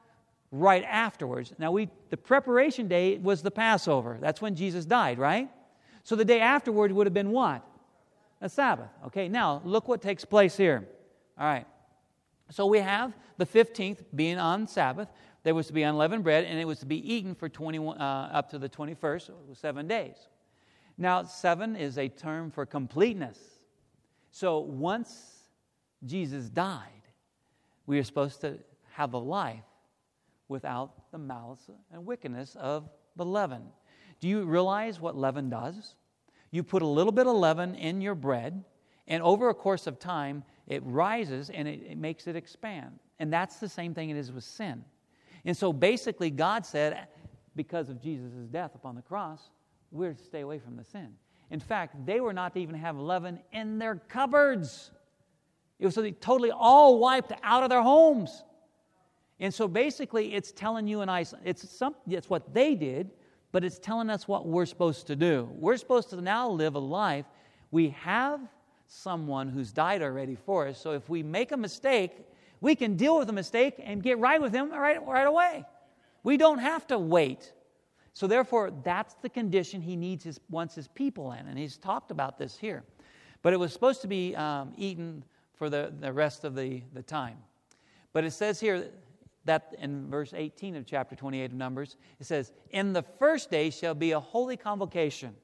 right afterwards. Now, we, the preparation day was the Passover. That's when Jesus died, right? So the day afterward would have been what? a Sabbath. Okay, now look what takes place here. All right. So we have the 15th being on Sabbath. There was to be unleavened bread, and it was to be eaten for 21, uh, up to the 21st, so seven days. Now, seven is a term for completeness. So once Jesus died, we are supposed to have a life without the malice and wickedness of the leaven. Do you realize what leaven does? You put a little bit of leaven in your bread, and over a course of time, it rises and it, it makes it expand. And that's the same thing it is with sin. And so basically, God said, because of Jesus' death upon the cross, we're to stay away from the sin. In fact, they were not to even have leaven in their cupboards. It was totally all wiped out of their homes. And so basically, it's telling you and I, it's, some, it's what they did, but it's telling us what we're supposed to do. We're supposed to now live a life. We have someone who's died already for us, so if we make a mistake, we can deal with a mistake and get right with him right, right away. We don't have to wait. So therefore, that's the condition he needs his, wants his people in, and he's talked about this here. But it was supposed to be um, eaten for the, the rest of the, the time. But it says here that in verse 18 of chapter 28 of Numbers, it says, In the first day shall be a holy convocation.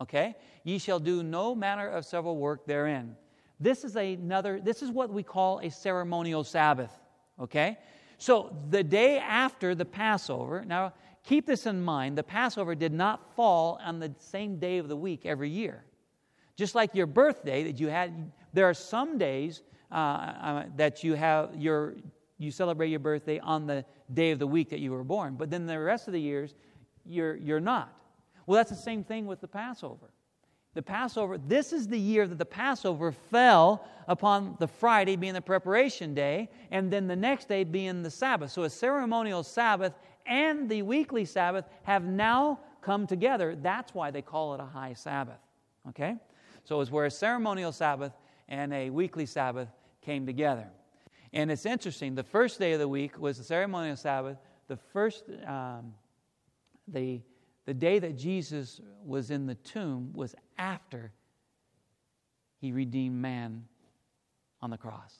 Okay? Ye shall do no manner of several work therein. This is another, this is what we call a ceremonial Sabbath. Okay? So the day after the Passover, now keep this in mind, the Passover did not fall on the same day of the week every year. Just like your birthday that you had, there are some days uh, uh, that you have your you celebrate your birthday on the day of the week that you were born. But then the rest of the years, you're, you're not. Well, that's the same thing with the Passover. The Passover, this is the year that the Passover fell upon the Friday being the preparation day, and then the next day being the Sabbath. So a ceremonial Sabbath and the weekly Sabbath have now come together. That's why they call it a high Sabbath. Okay? So it's where a ceremonial Sabbath and a weekly Sabbath came together. And it's interesting, the first day of the week was the ceremonial Sabbath. The first, um, the, the day that Jesus was in the tomb was after he redeemed man on the cross.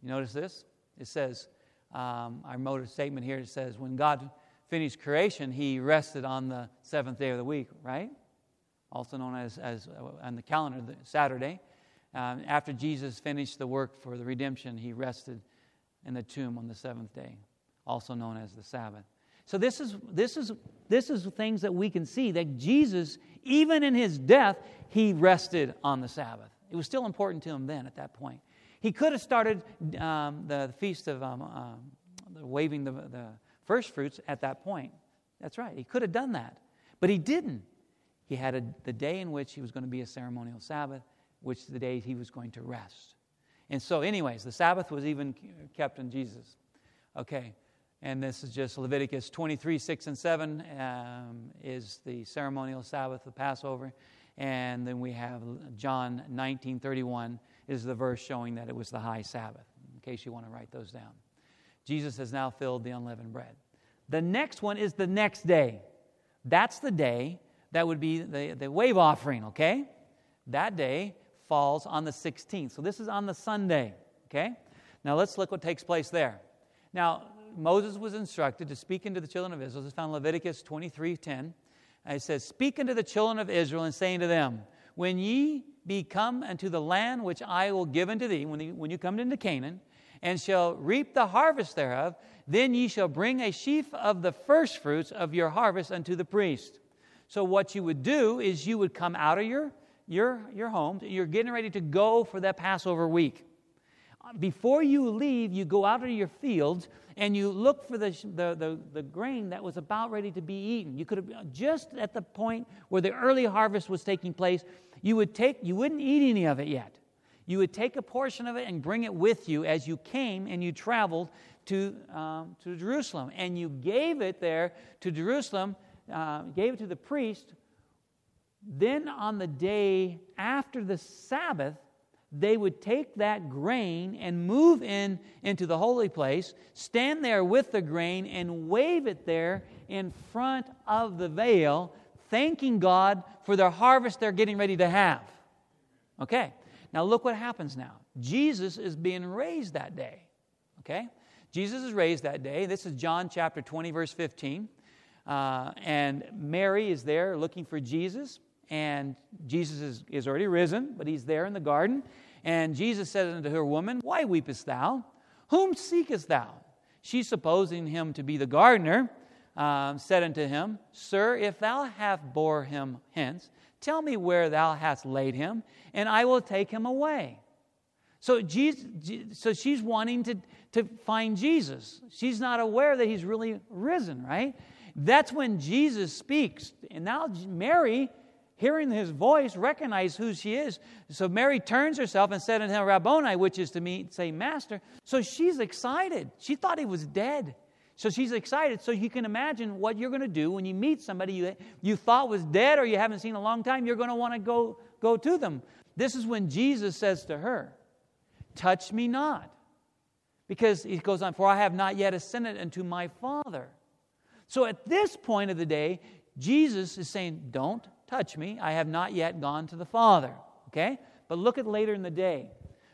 You notice this? It says, um, our motive statement here it says, when God finished creation, he rested on the seventh day of the week, right? Also known as, as uh, on the calendar, Saturday. Um, after Jesus finished the work for the redemption, he rested in the tomb on the seventh day, also known as the Sabbath. So this is this is this is things that we can see that Jesus, even in his death, he rested on the Sabbath. It was still important to him then at that point. He could have started um, the feast of um, um, waving the, the first fruits at that point. That's right. He could have done that, but he didn't. He had a, the day in which he was going to be a ceremonial Sabbath, which the day he was going to rest. And so, anyways, the Sabbath was even kept in Jesus. Okay, and this is just Leviticus 23, 6 and 7 um, is the ceremonial Sabbath, the Passover. And then we have John 19, 31 is the verse showing that it was the high Sabbath. In case you want to write those down. Jesus has now filled the unleavened bread. The next one is the next day. That's the day that would be the, the wave offering, okay? That day falls on the 16th. So this is on the Sunday, okay? Now let's look what takes place there. Now, Moses was instructed to speak into the children of Israel. Is found in Leviticus 23 10. And it says, Speak unto the children of Israel and saying to them, When ye be come unto the land which I will give unto thee, when, the, when you come into Canaan, and shall reap the harvest thereof, then ye shall bring a sheaf of the firstfruits of your harvest unto the priest. So, what you would do is you would come out of your, your, your home, you're getting ready to go for that Passover week. Before you leave, you go out of your fields and you look for the, the, the, the, grain that was about ready to be eaten. You could have, just at the point where the early harvest was taking place, you would take, you wouldn't eat any of it yet. You would take a portion of it and bring it with you as you came and you traveled to, um, to Jerusalem. And you gave it there to Jerusalem, uh, gave it to the priest. Then on the day after the Sabbath, they would take that grain and move in into the holy place, stand there with the grain and wave it there in front of the veil, thanking God for their harvest they're getting ready to have. Okay, now look what happens now. Jesus is being raised that day. Okay, Jesus is raised that day. This is John chapter 20, verse 15. Uh, and Mary is there looking for Jesus and Jesus is, is already risen, but he's there in the garden. And Jesus said unto her, Woman, why weepest thou? Whom seekest thou? She, supposing him to be the gardener, um, said unto him, Sir, if thou have bore him hence, tell me where thou hast laid him, and I will take him away. So, Jesus, so she's wanting to, to find Jesus. She's not aware that he's really risen, right? That's when Jesus speaks. And now Mary hearing his voice, recognize who she is. So Mary turns herself and said unto him, Rabboni, which is to me, say, Master. So she's excited. She thought he was dead. So she's excited. So you can imagine what you're going to do when you meet somebody you, you thought was dead or you haven't seen a long time. You're going to want to go, go to them. This is when Jesus says to her, Touch me not. Because he goes on, For I have not yet ascended unto my Father. So at this point of the day, Jesus is saying, Don't touch me. I have not yet gone to the Father. Okay? But look at later in the day.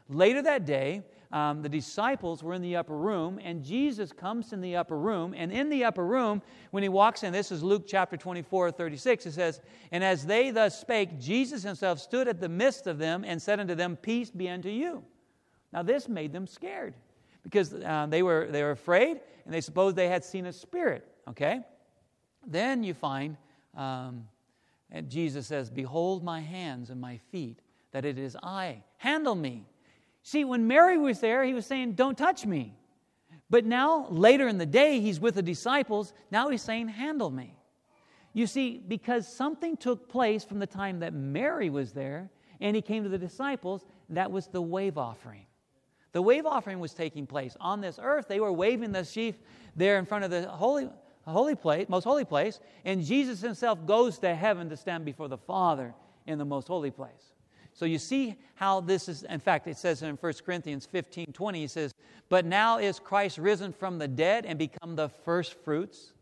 Later that day, um, the disciples were in the upper room, and Jesus comes in the upper room. And in the upper room, when he walks in, this is Luke chapter 24, 36, it says, And as they thus spake, Jesus himself stood at the midst of them and said unto them, Peace be unto you. Now, this made them scared because uh, they, were, they were afraid and they supposed they had seen a spirit. Okay? Then you find um, and Jesus says, Behold my hands and my feet, that it is I. Handle me. See, when Mary was there, he was saying, Don't touch me. But now, later in the day, he's with the disciples. Now he's saying, Handle me. You see, because something took place from the time that Mary was there and he came to the disciples, that was the wave offering. The wave offering was taking place on this earth. They were waving the sheaf there in front of the holy holy place, most holy place, and Jesus himself goes to heaven to stand before the Father in the most holy place. So you see how this is, in fact, it says in 1 Corinthians 15 20, he says, But now is Christ risen from the dead and become the first fruits.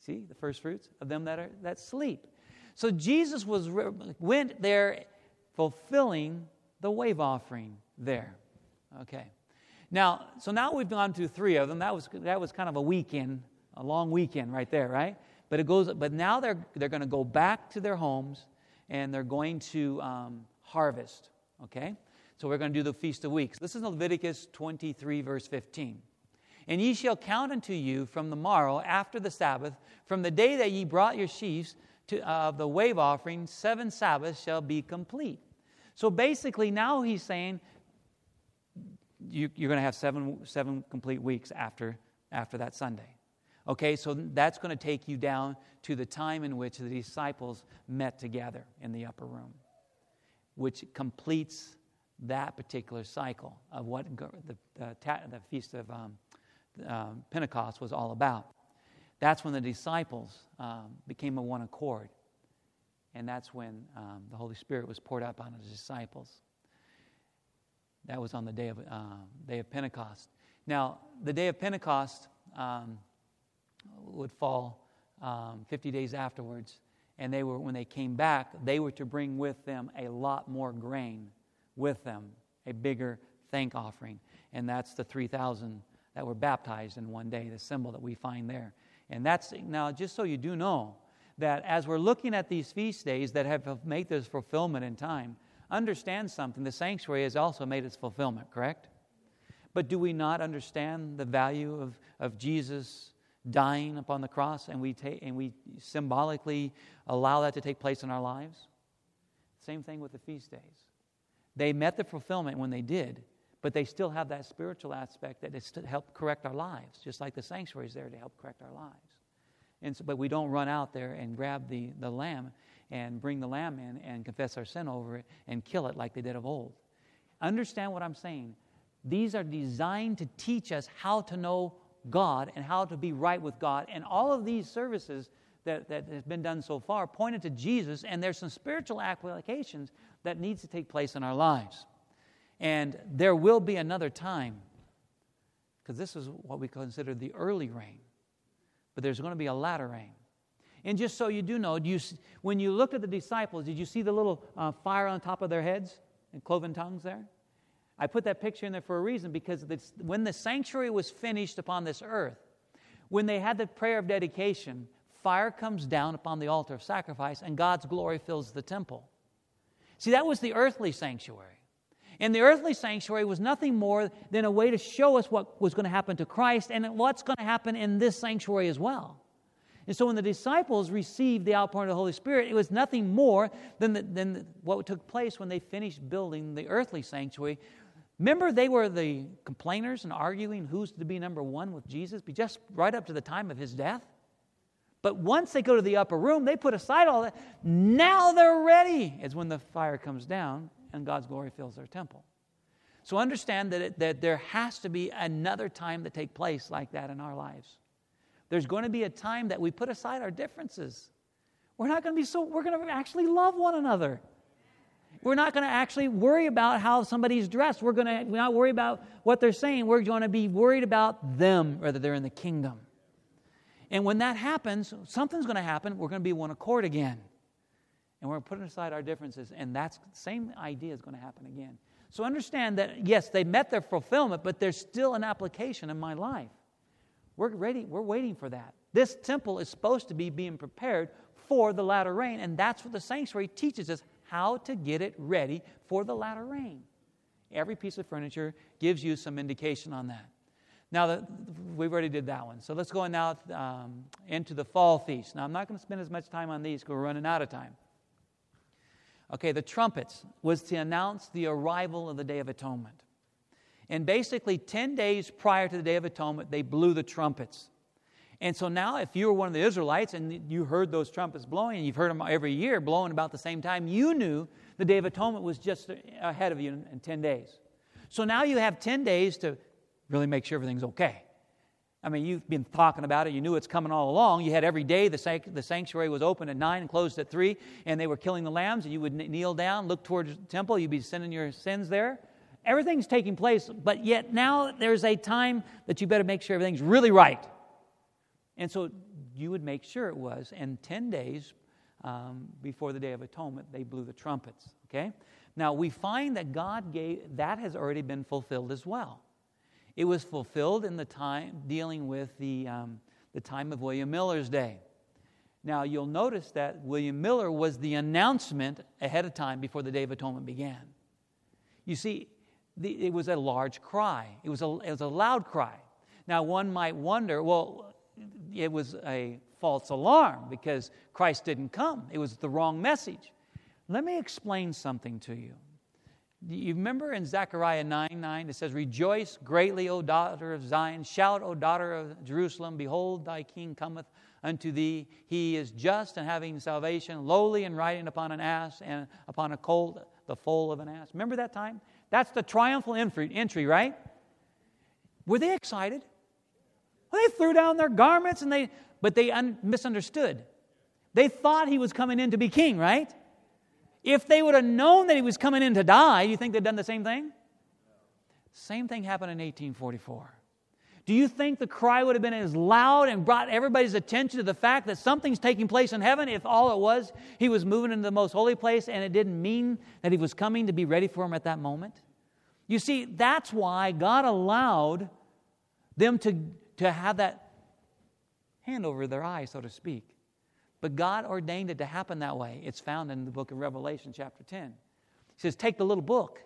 See, the first fruits of them that, are, that sleep. So Jesus was, went there fulfilling the wave offering there. Okay. Now, so now we've gone to three of them. That was, that was kind of a weekend a long weekend right there, right? But it goes. But now they're they're going to go back to their homes and they're going to um, harvest. Okay, so we're going to do the feast of weeks. This is Leviticus 23, verse 15. And ye shall count unto you from the morrow after the Sabbath, from the day that ye brought your sheaves to, uh, of the wave offering, seven Sabbaths shall be complete. So basically, now he's saying you, are going to have seven, seven complete weeks after, after that Sunday. Okay, so that's going to take you down to the time in which the disciples met together in the upper room, which completes that particular cycle of what the, the, the Feast of um, um, Pentecost was all about. That's when the disciples um, became of one accord. And that's when um, the Holy Spirit was poured out on the disciples. That was on the day of, uh, day of Pentecost. Now, the day of Pentecost um, would fall um, 50 days afterwards. And they were, when they came back, they were to bring with them a lot more grain with them, a bigger thank offering. And that's the 3,000 that were baptized in one day, the symbol that we find there. And that's, now, just so you do know, that as we're looking at these feast days that have made this fulfillment in time, understand something. The sanctuary has also made its fulfillment, correct? But do we not understand the value of, of Jesus dying upon the cross and we, take, and we symbolically allow that to take place in our lives? Same thing with the feast days. They met the fulfillment when they did, but they still have that spiritual aspect that is to help correct our lives, just like the sanctuary is there to help correct our lives. And so, but we don't run out there and grab the, the lamb and bring the lamb in and confess our sin over it and kill it like they did of old. Understand what I'm saying. These are designed to teach us how to know God and how to be right with God. And all of these services that, that has been done so far pointed to Jesus, and there's some spiritual applications that needs to take place in our lives. And there will be another time, because this is what we consider the early rain, but there's going to be a latter rain. And just so you do know, you, when you looked at the disciples, did you see the little uh, fire on top of their heads and cloven tongues there? I put that picture in there for a reason because when the sanctuary was finished upon this earth, when they had the prayer of dedication, fire comes down upon the altar of sacrifice and God's glory fills the temple. See, that was the earthly sanctuary. And the earthly sanctuary was nothing more than a way to show us what was going to happen to Christ and what's going to happen in this sanctuary as well. And so when the disciples received the outpouring of the Holy Spirit, it was nothing more than, the, than what took place when they finished building the earthly sanctuary. Remember, they were the complainers and arguing who's to be number one with Jesus, just right up to the time of his death. But once they go to the upper room, they put aside all that. Now they're ready, is when the fire comes down and God's glory fills their temple. So understand that, it, that there has to be another time to take place like that in our lives. There's going to be a time that we put aside our differences. We're not going to be so, we're going to actually love one another. We're not going to actually worry about how somebody's dressed. We're going to not worry about what they're saying. We're going to be worried about them, whether they're in the kingdom. And when that happens, something's going to happen. We're going to be one accord again. And we're putting aside our differences. And that same idea is going to happen again. So understand that, yes, they met their fulfillment, but there's still an application in my life. We're ready, we're waiting for that. This temple is supposed to be being prepared for the latter rain, and that's what the sanctuary teaches us how to get it ready for the latter rain. Every piece of furniture gives you some indication on that. Now, the, we've already did that one. So let's go now um, into the fall feast. Now, I'm not going to spend as much time on these because we're running out of time. Okay, the trumpets was to announce the arrival of the Day of Atonement. And basically, 10 days prior to the Day of Atonement, they blew the trumpets. And so now, if you were one of the Israelites and you heard those trumpets blowing, and you've heard them every year blowing about the same time, you knew the Day of Atonement was just ahead of you in 10 days. So now you have 10 days to really make sure everything's okay. I mean, you've been talking about it. You knew it's coming all along. You had every day the, the sanctuary was open at 9 and closed at 3, and they were killing the lambs, and you would kneel down, look towards the temple. You'd be sending your sins there. Everything's taking place, but yet now there's a time that you better make sure everything's really right. And so you would make sure it was. And 10 days um, before the Day of Atonement, they blew the trumpets. Okay? Now we find that God gave, that has already been fulfilled as well. It was fulfilled in the time dealing with the, um, the time of William Miller's day. Now you'll notice that William Miller was the announcement ahead of time before the Day of Atonement began. You see, the, it was a large cry, it was a, it was a loud cry. Now, one might wonder well, it was a false alarm because Christ didn't come, it was the wrong message. Let me explain something to you. You remember in Zechariah 9 9, it says, Rejoice greatly, O daughter of Zion. Shout, O daughter of Jerusalem. Behold, thy king cometh unto thee. He is just and having salvation, lowly and riding upon an ass and upon a colt, the foal of an ass. Remember that time? That's the triumphal entry, right? Were they excited? Well, they threw down their garments and they, but they un- misunderstood. They thought he was coming in to be king, right? If they would have known that he was coming in to die, you think they'd done the same thing? Same thing happened in 1844. Do you think the cry would have been as loud and brought everybody's attention to the fact that something's taking place in heaven if all it was he was moving into the most holy place and it didn't mean that he was coming to be ready for him at that moment? You see, that's why God allowed them to, to have that hand over their eye, so to speak. But God ordained it to happen that way. It's found in the book of Revelation, chapter 10. He says, Take the little book,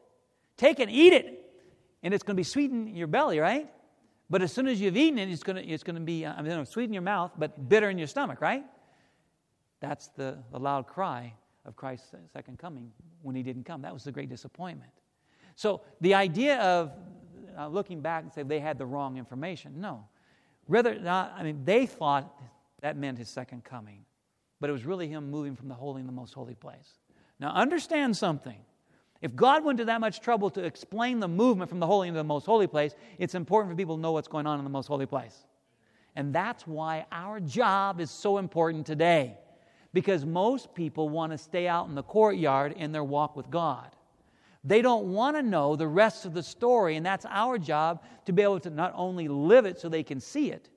take and eat it, and it's going to be sweet in your belly, right? But as soon as you've eaten it, it's going to, it's going to be, I mean, sweet in your mouth, but bitter in your stomach, right? That's the, the loud cry of Christ's second coming when he didn't come. That was the great disappointment. So the idea of uh, looking back and say they had the wrong information, no. Rather, not, I mean, they thought that meant his second coming, but it was really him moving from the holy and the most holy place. Now, understand something. If God went to that much trouble to explain the movement from the holy into the most holy place, it's important for people to know what's going on in the most holy place. And that's why our job is so important today. Because most people want to stay out in the courtyard in their walk with God. They don't want to know the rest of the story, and that's our job to be able to not only live it so they can see it,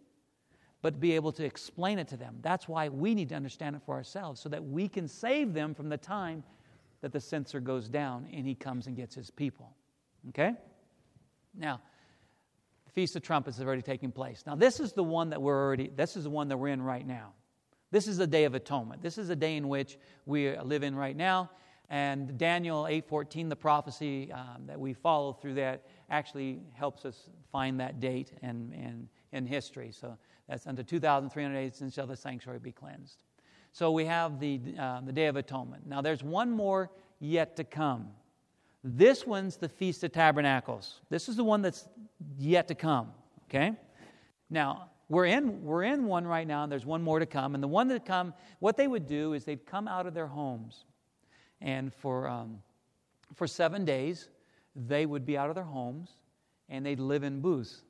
but be able to explain it to them. That's why we need to understand it for ourselves, so that we can save them from the time that the censer goes down and he comes and gets his people. Okay? Now, the Feast of Trumpets is already taking place. Now, this is the one that we're already, this is the one that we're in right now. This is the Day of Atonement. This is the day in which we live in right now. And Daniel 8:14, the prophecy um, that we follow through that, actually helps us find that date and in, in history. So that's unto 2,300 days, and shall the sanctuary be cleansed. So we have the, uh, the Day of Atonement. Now there's one more yet to come. This one's the Feast of Tabernacles. This is the one that's yet to come. Okay? Now, we're in, we're in one right now, and there's one more to come. And the one that come, what they would do is they'd come out of their homes. And for, um, for seven days, they would be out of their homes and they'd live in booths.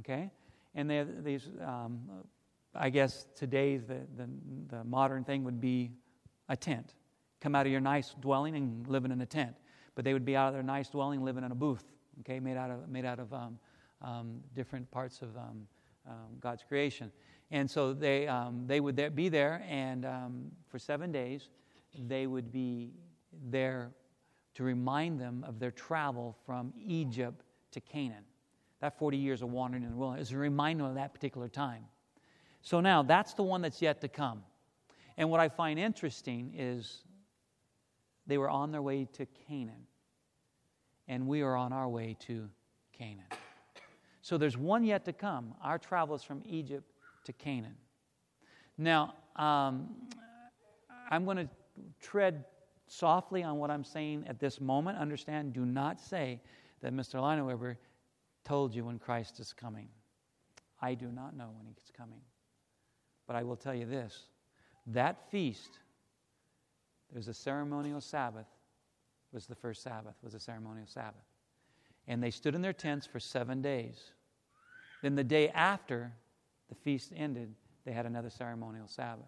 Okay? And they, these um, I guess today the, the, the, modern thing would be a tent. Come out of your nice dwelling and living in a tent. But they would be out of their nice dwelling living in a booth, okay, made out of, made out of um, um, different parts of um, um God's creation. And so they, um, they would there, be there, and um, for seven days, they would be there to remind them of their travel from Egypt to Canaan. That 40 years of wandering in the wilderness is a reminder of that particular time. So now that's the one that's yet to come. And what I find interesting is they were on their way to Canaan, and we are on our way to Canaan. So there's one yet to come. Our travel is from Egypt to Canaan. Now, um, I'm going to tread softly on what I'm saying at this moment. Understand, do not say that Mr. Leinneweber told you when Christ is coming. I do not know when he's coming. But I will tell you this that feast, there's a ceremonial Sabbath, was the first Sabbath, was a ceremonial Sabbath. And they stood in their tents for seven days. Then the day after the feast ended, they had another ceremonial Sabbath.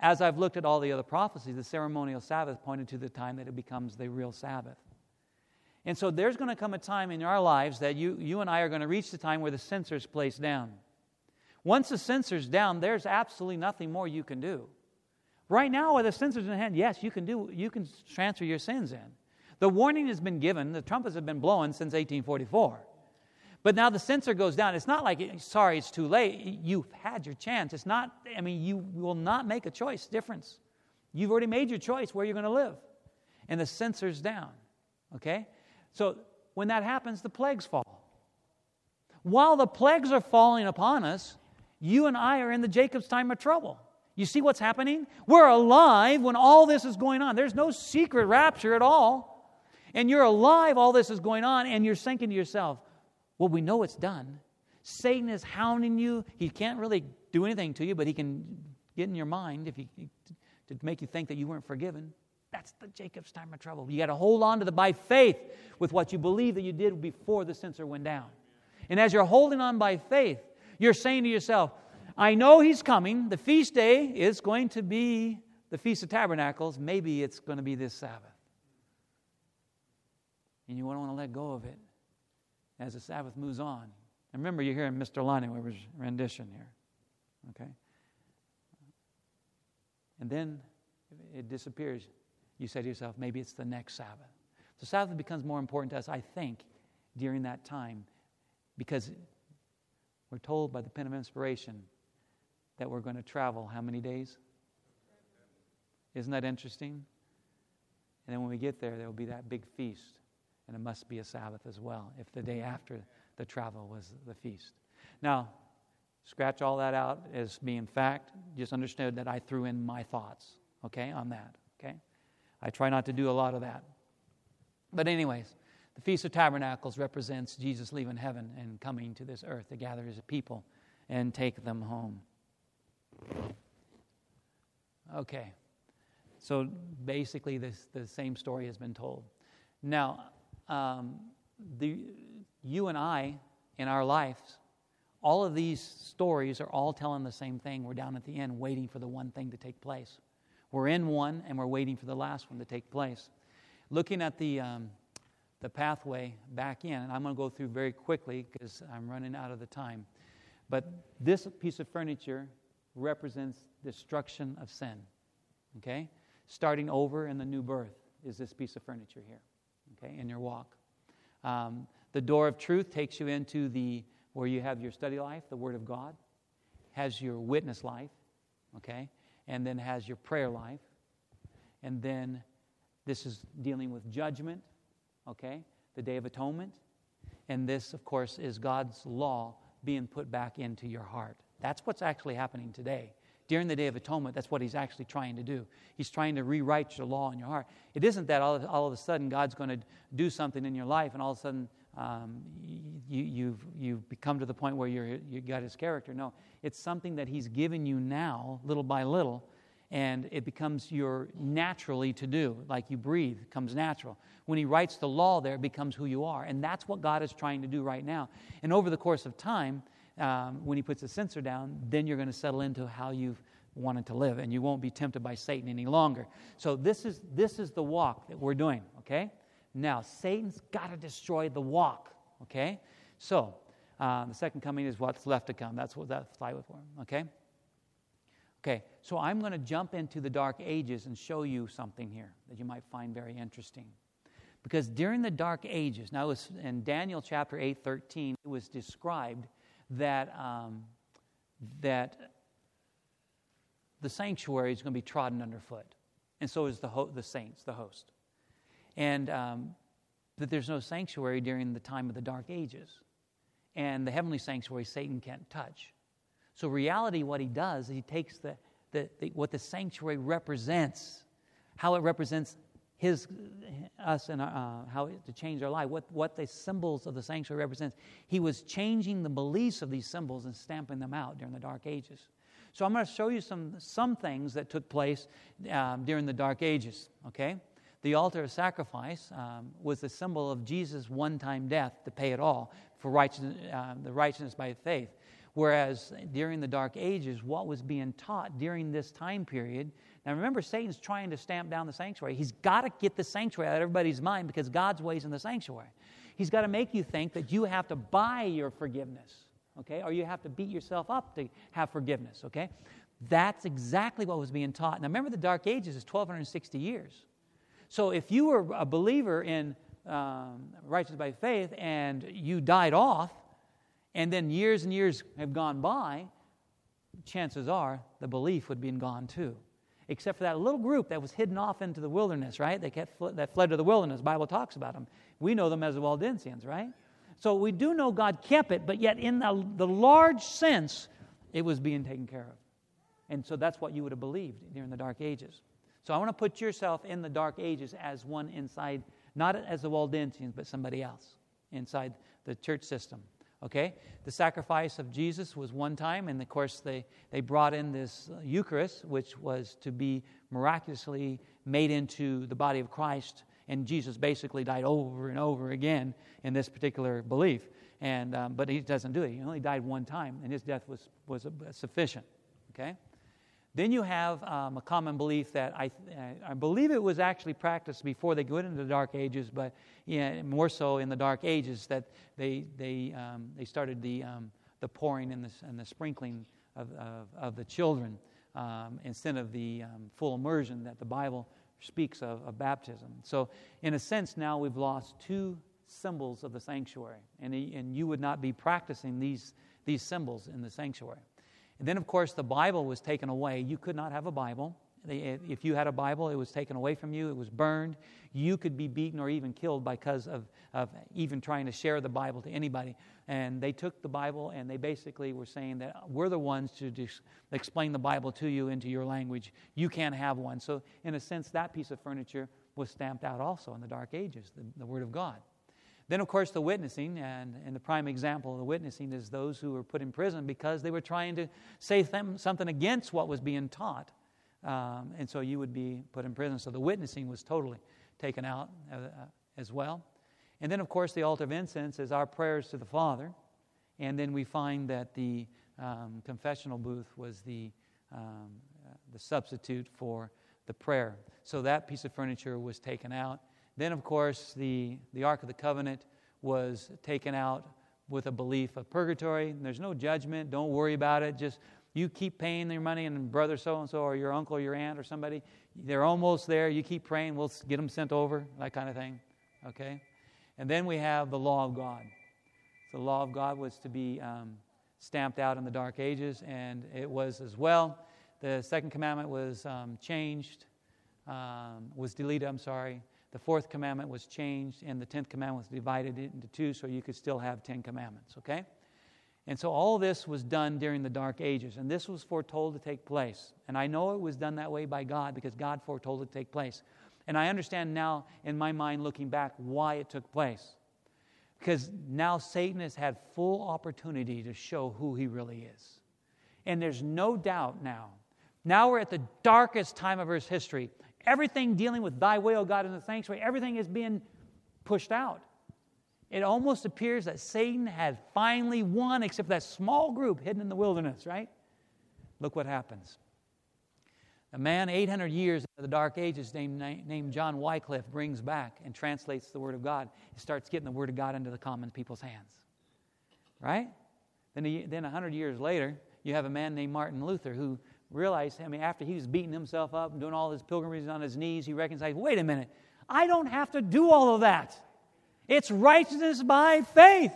As I've looked at all the other prophecies, the ceremonial Sabbath pointed to the time that it becomes the real Sabbath. And so there's going to come a time in our lives that you, you and I are going to reach the time where the censer is placed down. Once the censer's down, there's absolutely nothing more you can do. Right now, with the censer's in hand, yes, you can do you can transfer your sins in. The warning has been given, the trumpets have been blowing since 1844. But now the censer goes down. It's not like, sorry, it's too late. You've had your chance. It's not, I mean, you will not make a choice difference. You've already made your choice where you're going to live. And the censer's down. Okay? So when that happens, the plagues fall. While the plagues are falling upon us, you and I are in the Jacob's time of trouble. You see what's happening? We're alive when all this is going on. There's no secret rapture at all. And you're alive, all this is going on, and you're thinking to yourself, well, we know it's done. Satan is hounding you. He can't really do anything to you, but he can get in your mind if he, to make you think that you weren't forgiven. That's the Jacob's time of trouble. You got to hold on to the by faith with what you believe that you did before the censer went down. And as you're holding on by faith, you're saying to yourself, I know he's coming. The feast day is going to be the Feast of Tabernacles. Maybe it's going to be this Sabbath. And you don't want to let go of it. As the Sabbath moves on. And remember, you're hearing Mr. Lonnie's rendition here. Okay? And then it disappears. You say to yourself, maybe it's the next Sabbath. So Sabbath becomes more important to us, I think, during that time because we're told by the pen of inspiration that we're going to travel how many days? Isn't that interesting? And then when we get there, there will be that big feast. And it must be a Sabbath as well, if the day after the travel was the feast. Now, scratch all that out as being fact. Just understood that I threw in my thoughts, okay, on that, okay? I try not to do a lot of that. But, anyways, the Feast of Tabernacles represents Jesus leaving heaven and coming to this earth to gather his people and take them home. Okay. So basically, this, the same story has been told. Now, um, the, you and I, in our lives, all of these stories are all telling the same thing. We're down at the end waiting for the one thing to take place. We're in one and we're waiting for the last one to take place. Looking at the, um, the pathway back in, and I'm going to go through very quickly because I'm running out of the time. But this piece of furniture represents destruction of sin. Okay? starting over in the new birth is this piece of furniture here, okay, in your walk. Um, the door of truth takes you into the where you have your study life, the Word of God, has your witness life, okay, and then has your prayer life, and then this is dealing with judgment, okay, the Day of Atonement, and this, of course, is God's law being put back into your heart. That's what's actually happening today during the Day of Atonement, that's what he's actually trying to do. He's trying to rewrite your law in your heart. It isn't that all of, all of a sudden God's going to do something in your life and all of a sudden um, you, you've, you've become to the point where you're, you got his character. No, it's something that he's given you now, little by little, and it becomes your naturally to do. Like you breathe, comes natural. When he writes the law there, it becomes who you are. And that's what God is trying to do right now. And over the course of time, um, when he puts the censer down, then you're going to settle into how you've wanted to live, and you won't be tempted by Satan any longer. So this is this is the walk that we're doing. Okay. Now Satan's got to destroy the walk. Okay. So uh, the second coming is what's left to come. That's what that's with for. Okay. Okay. So I'm going to jump into the dark ages and show you something here that you might find very interesting. Because during the dark ages, now it was in Daniel chapter 8, 13, it was described that, um, that the sanctuary is going to be trodden underfoot. And so is the, ho- the saints, the host. And um, that there's no sanctuary during the time of the dark ages. And the heavenly sanctuary, Satan can't touch. So, reality, what he does is he takes the, the, the, what the sanctuary represents, how it represents his, us and uh, how to change our life, what, what the symbols of the sanctuary represents. He was changing the beliefs of these symbols and stamping them out during the Dark Ages. So I'm going to show you some, some things that took place um, during the Dark Ages, okay? The altar of sacrifice um, was the symbol of Jesus' one time death to pay it all for righteousness, uh, the righteousness by faith. Whereas during the Dark Ages, what was being taught during this time period now remember, Satan's trying to stamp down the sanctuary. He's got to get the sanctuary out of everybody's mind because God's ways in the sanctuary. He's got to make you think that you have to buy your forgiveness, okay? Or you have to beat yourself up to have forgiveness, okay? That's exactly what was being taught. Now remember, the Dark Ages is 1260 years. So if you were a believer in um, righteous by faith and you died off, and then years and years have gone by, chances are the belief would be gone too except for that little group that was hidden off into the wilderness, right? They kept, that fled to the wilderness. The Bible talks about them. We know them as the Waldensians, right? So we do know God kept it, but yet in the, the large sense, it was being taken care of. And so that's what you would have believed during the Dark Ages. So I want to put yourself in the Dark Ages as one inside, not as the Waldensians, but somebody else inside the church system. Okay? The sacrifice of Jesus was one time, and of course, they, they brought in this Eucharist, which was to be miraculously made into the body of Christ. And Jesus basically died over and over again in this particular belief. And, um, but he doesn't do it. He only died one time, and his death was, was sufficient. Okay? Then you have um, a common belief that I, I believe it was actually practiced before they went into the Dark Ages, but yeah, more so in the Dark Ages that they, they, um, they started the, um, the pouring and the, and the sprinkling of, of, of the children um, instead of the um, full immersion that the Bible speaks of, of baptism. So, in a sense, now we've lost two symbols of the sanctuary, and, and you would not be practicing these, these symbols in the sanctuary. And then, of course, the Bible was taken away. You could not have a Bible. Eh, if you had a Bible, it was taken away from you, it was burned. You could be beaten or even killed because of, of even trying to share the Bible to anybody. And they took the Bible and they basically were saying that we're the ones to explain the Bible to you into your language. You can't have one. So, in a sense, that piece of furniture was stamped out also in the Dark Ages, the, the Word of God. Then, of course, the witnessing, and, and the prime example of the witnessing is those who were put in prison because they were trying to say something against what was being taught. Um, and so you would be put in prison. So the witnessing was totally taken out uh, uh, as well. And then, of course, the altar of incense is our prayers to the Father. And then we find that the um, confessional booth was the, um, uh, the substitute for the prayer. So that piece of furniture was taken out. Then, of course, the, the Ark of the Covenant was taken out with a belief of purgatory. There's no judgment. Don't worry about it. Just you keep paying your money, and brother so and so, or your uncle, or your aunt, or somebody, they're almost there. You keep praying. We'll get them sent over, that kind of thing. Okay? And then we have the law of God. The law of God was to be um, stamped out in the Dark Ages, and it was as well. The second commandment was um, changed, um, was deleted, I'm sorry. The fourth commandment was changed, and the tenth commandment was divided into two, so you could still have ten commandments, okay? And so all this was done during the Dark Ages, and this was foretold to take place. And I know it was done that way by God because God foretold it to take place. And I understand now, in my mind, looking back, why it took place. Because now Satan has had full opportunity to show who he really is. And there's no doubt now. Now we're at the darkest time of Earth's history. Everything dealing with thy O God, in the sanctuary, everything is being pushed out. It almost appears that Satan had finally won, except that small group hidden in the wilderness, right? Look what happens. A man 800 years into the Dark Ages named, named John Wycliffe brings back and translates the Word of God. He starts getting the Word of God into the common people's hands. Right? Then, he, then 100 years later, you have a man named Martin Luther who realized, I mean, after he was beating himself up and doing all his pilgrimages on his knees, he recognized, wait a minute, I don't have to do all of that. It's righteousness by faith.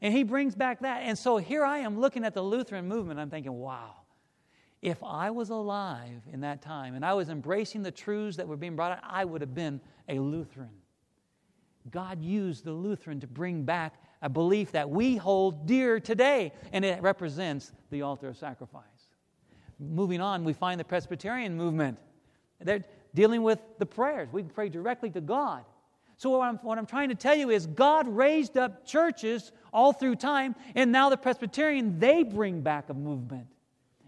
And he brings back that. And so here I am looking at the Lutheran movement. I'm thinking, wow, if I was alive in that time and I was embracing the truths that were being brought out, I would have been a Lutheran. God used the Lutheran to bring back a belief that we hold dear today, and it represents the altar of sacrifice moving on, we find the Presbyterian movement. They're dealing with the prayers. We pray directly to God. So, what I'm, what I'm trying to tell you is God raised up churches all through time, and now the Presbyterian, they bring back a movement.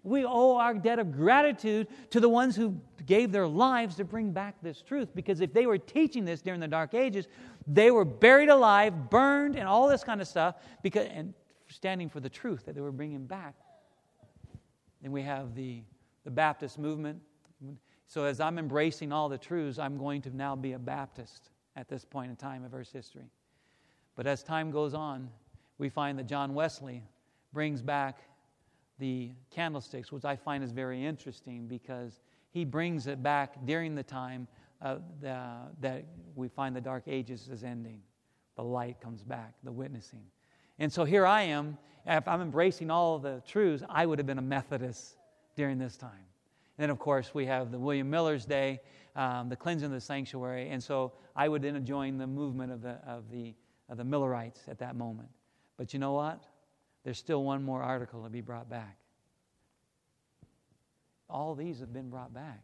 We owe our debt of gratitude to the ones who gave their lives to bring back this truth. Because if they were teaching this during the Dark Ages, they were buried alive, burned, and all this kind of stuff, because, and standing for the truth that they were bringing back then we have the, the Baptist movement. So as I'm embracing all the truths, I'm going to now be a Baptist at this point in time of Earth's history. But as time goes on, we find that John Wesley brings back the candlesticks, which I find is very interesting because he brings it back during the time uh, the, that we find the Dark Ages is ending. The light comes back, the witnessing. And so here I am. If I'm embracing all the truths, I would have been a Methodist during this time. And then, of course, we have the William Miller's Day, um, the cleansing of the sanctuary. And so I would then join the movement of the, of, the, of the Millerites at that moment. But you know what? There's still one more article to be brought back. All these have been brought back.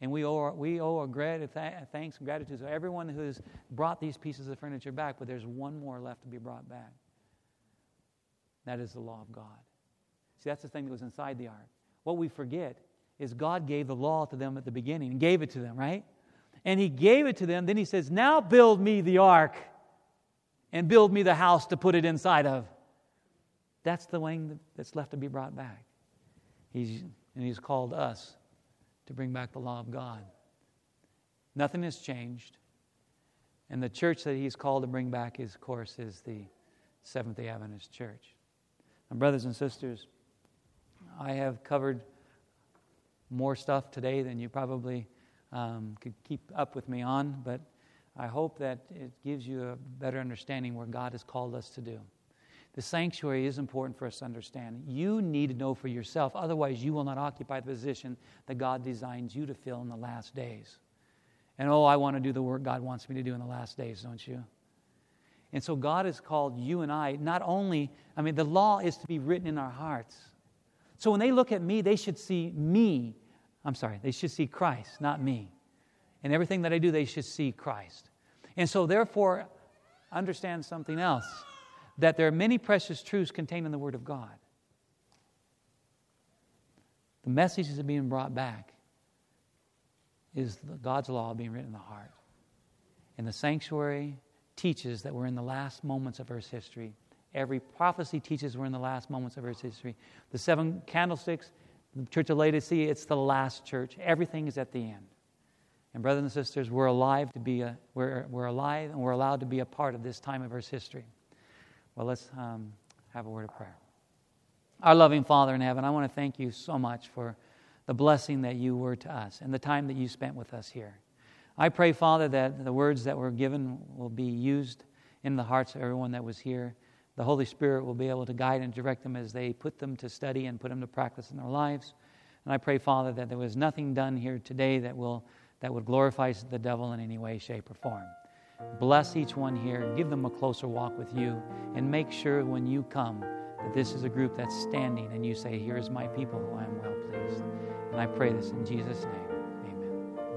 And we owe, we owe a grat- thanks and gratitude to everyone who has brought these pieces of furniture back, but there's one more left to be brought back. That is the law of God. See, that's the thing that was inside the ark. What we forget is God gave the law to them at the beginning and gave it to them, right? And He gave it to them. Then He says, Now build me the ark and build me the house to put it inside of. That's the wing that's left to be brought back. He's and He's called us to bring back the law of God. Nothing has changed. And the church that He's called to bring back, is, of course, is the Seventh day Adventist Church. Now, brothers and sisters, I have covered more stuff today than you probably um, could keep up with me on, but I hope that it gives you a better understanding where God has called us to do. The sanctuary is important for us to understand. You need to know for yourself, otherwise, you will not occupy the position that God designs you to fill in the last days. And oh, I want to do the work God wants me to do in the last days, don't you? And so, God has called you and I not only, I mean, the law is to be written in our hearts. So, when they look at me, they should see me. I'm sorry, they should see Christ, not me. And everything that I do, they should see Christ. And so, therefore, understand something else that there are many precious truths contained in the Word of God. The message is being brought back is God's law being written in the heart. And the sanctuary teaches that we're in the last moments of Earth's history. Every prophecy teaches we're in the last moments of Earth's history. The seven candlesticks, the church of Laodicea, it's the last church. Everything is at the end. And brothers and sisters, we're alive to be a, we're, we're alive and we're allowed to be a part of this time of Earth's history. Well, let's um, have a word of prayer. Our loving Father in heaven, I want to thank you so much for the blessing that you were to us and the time that you spent with us here. I pray, Father, that the words that were given will be used in the hearts of everyone that was here. The Holy Spirit will be able to guide and direct them as they put them to study and put them to practice in their lives. And I pray, Father, that there was nothing done here today that will that would glorify the devil in any way, shape, or form. Bless each one here, give them a closer walk with you, and make sure when you come that this is a group that's standing and you say, Here is my people who I am well pleased. And I pray this in Jesus' name.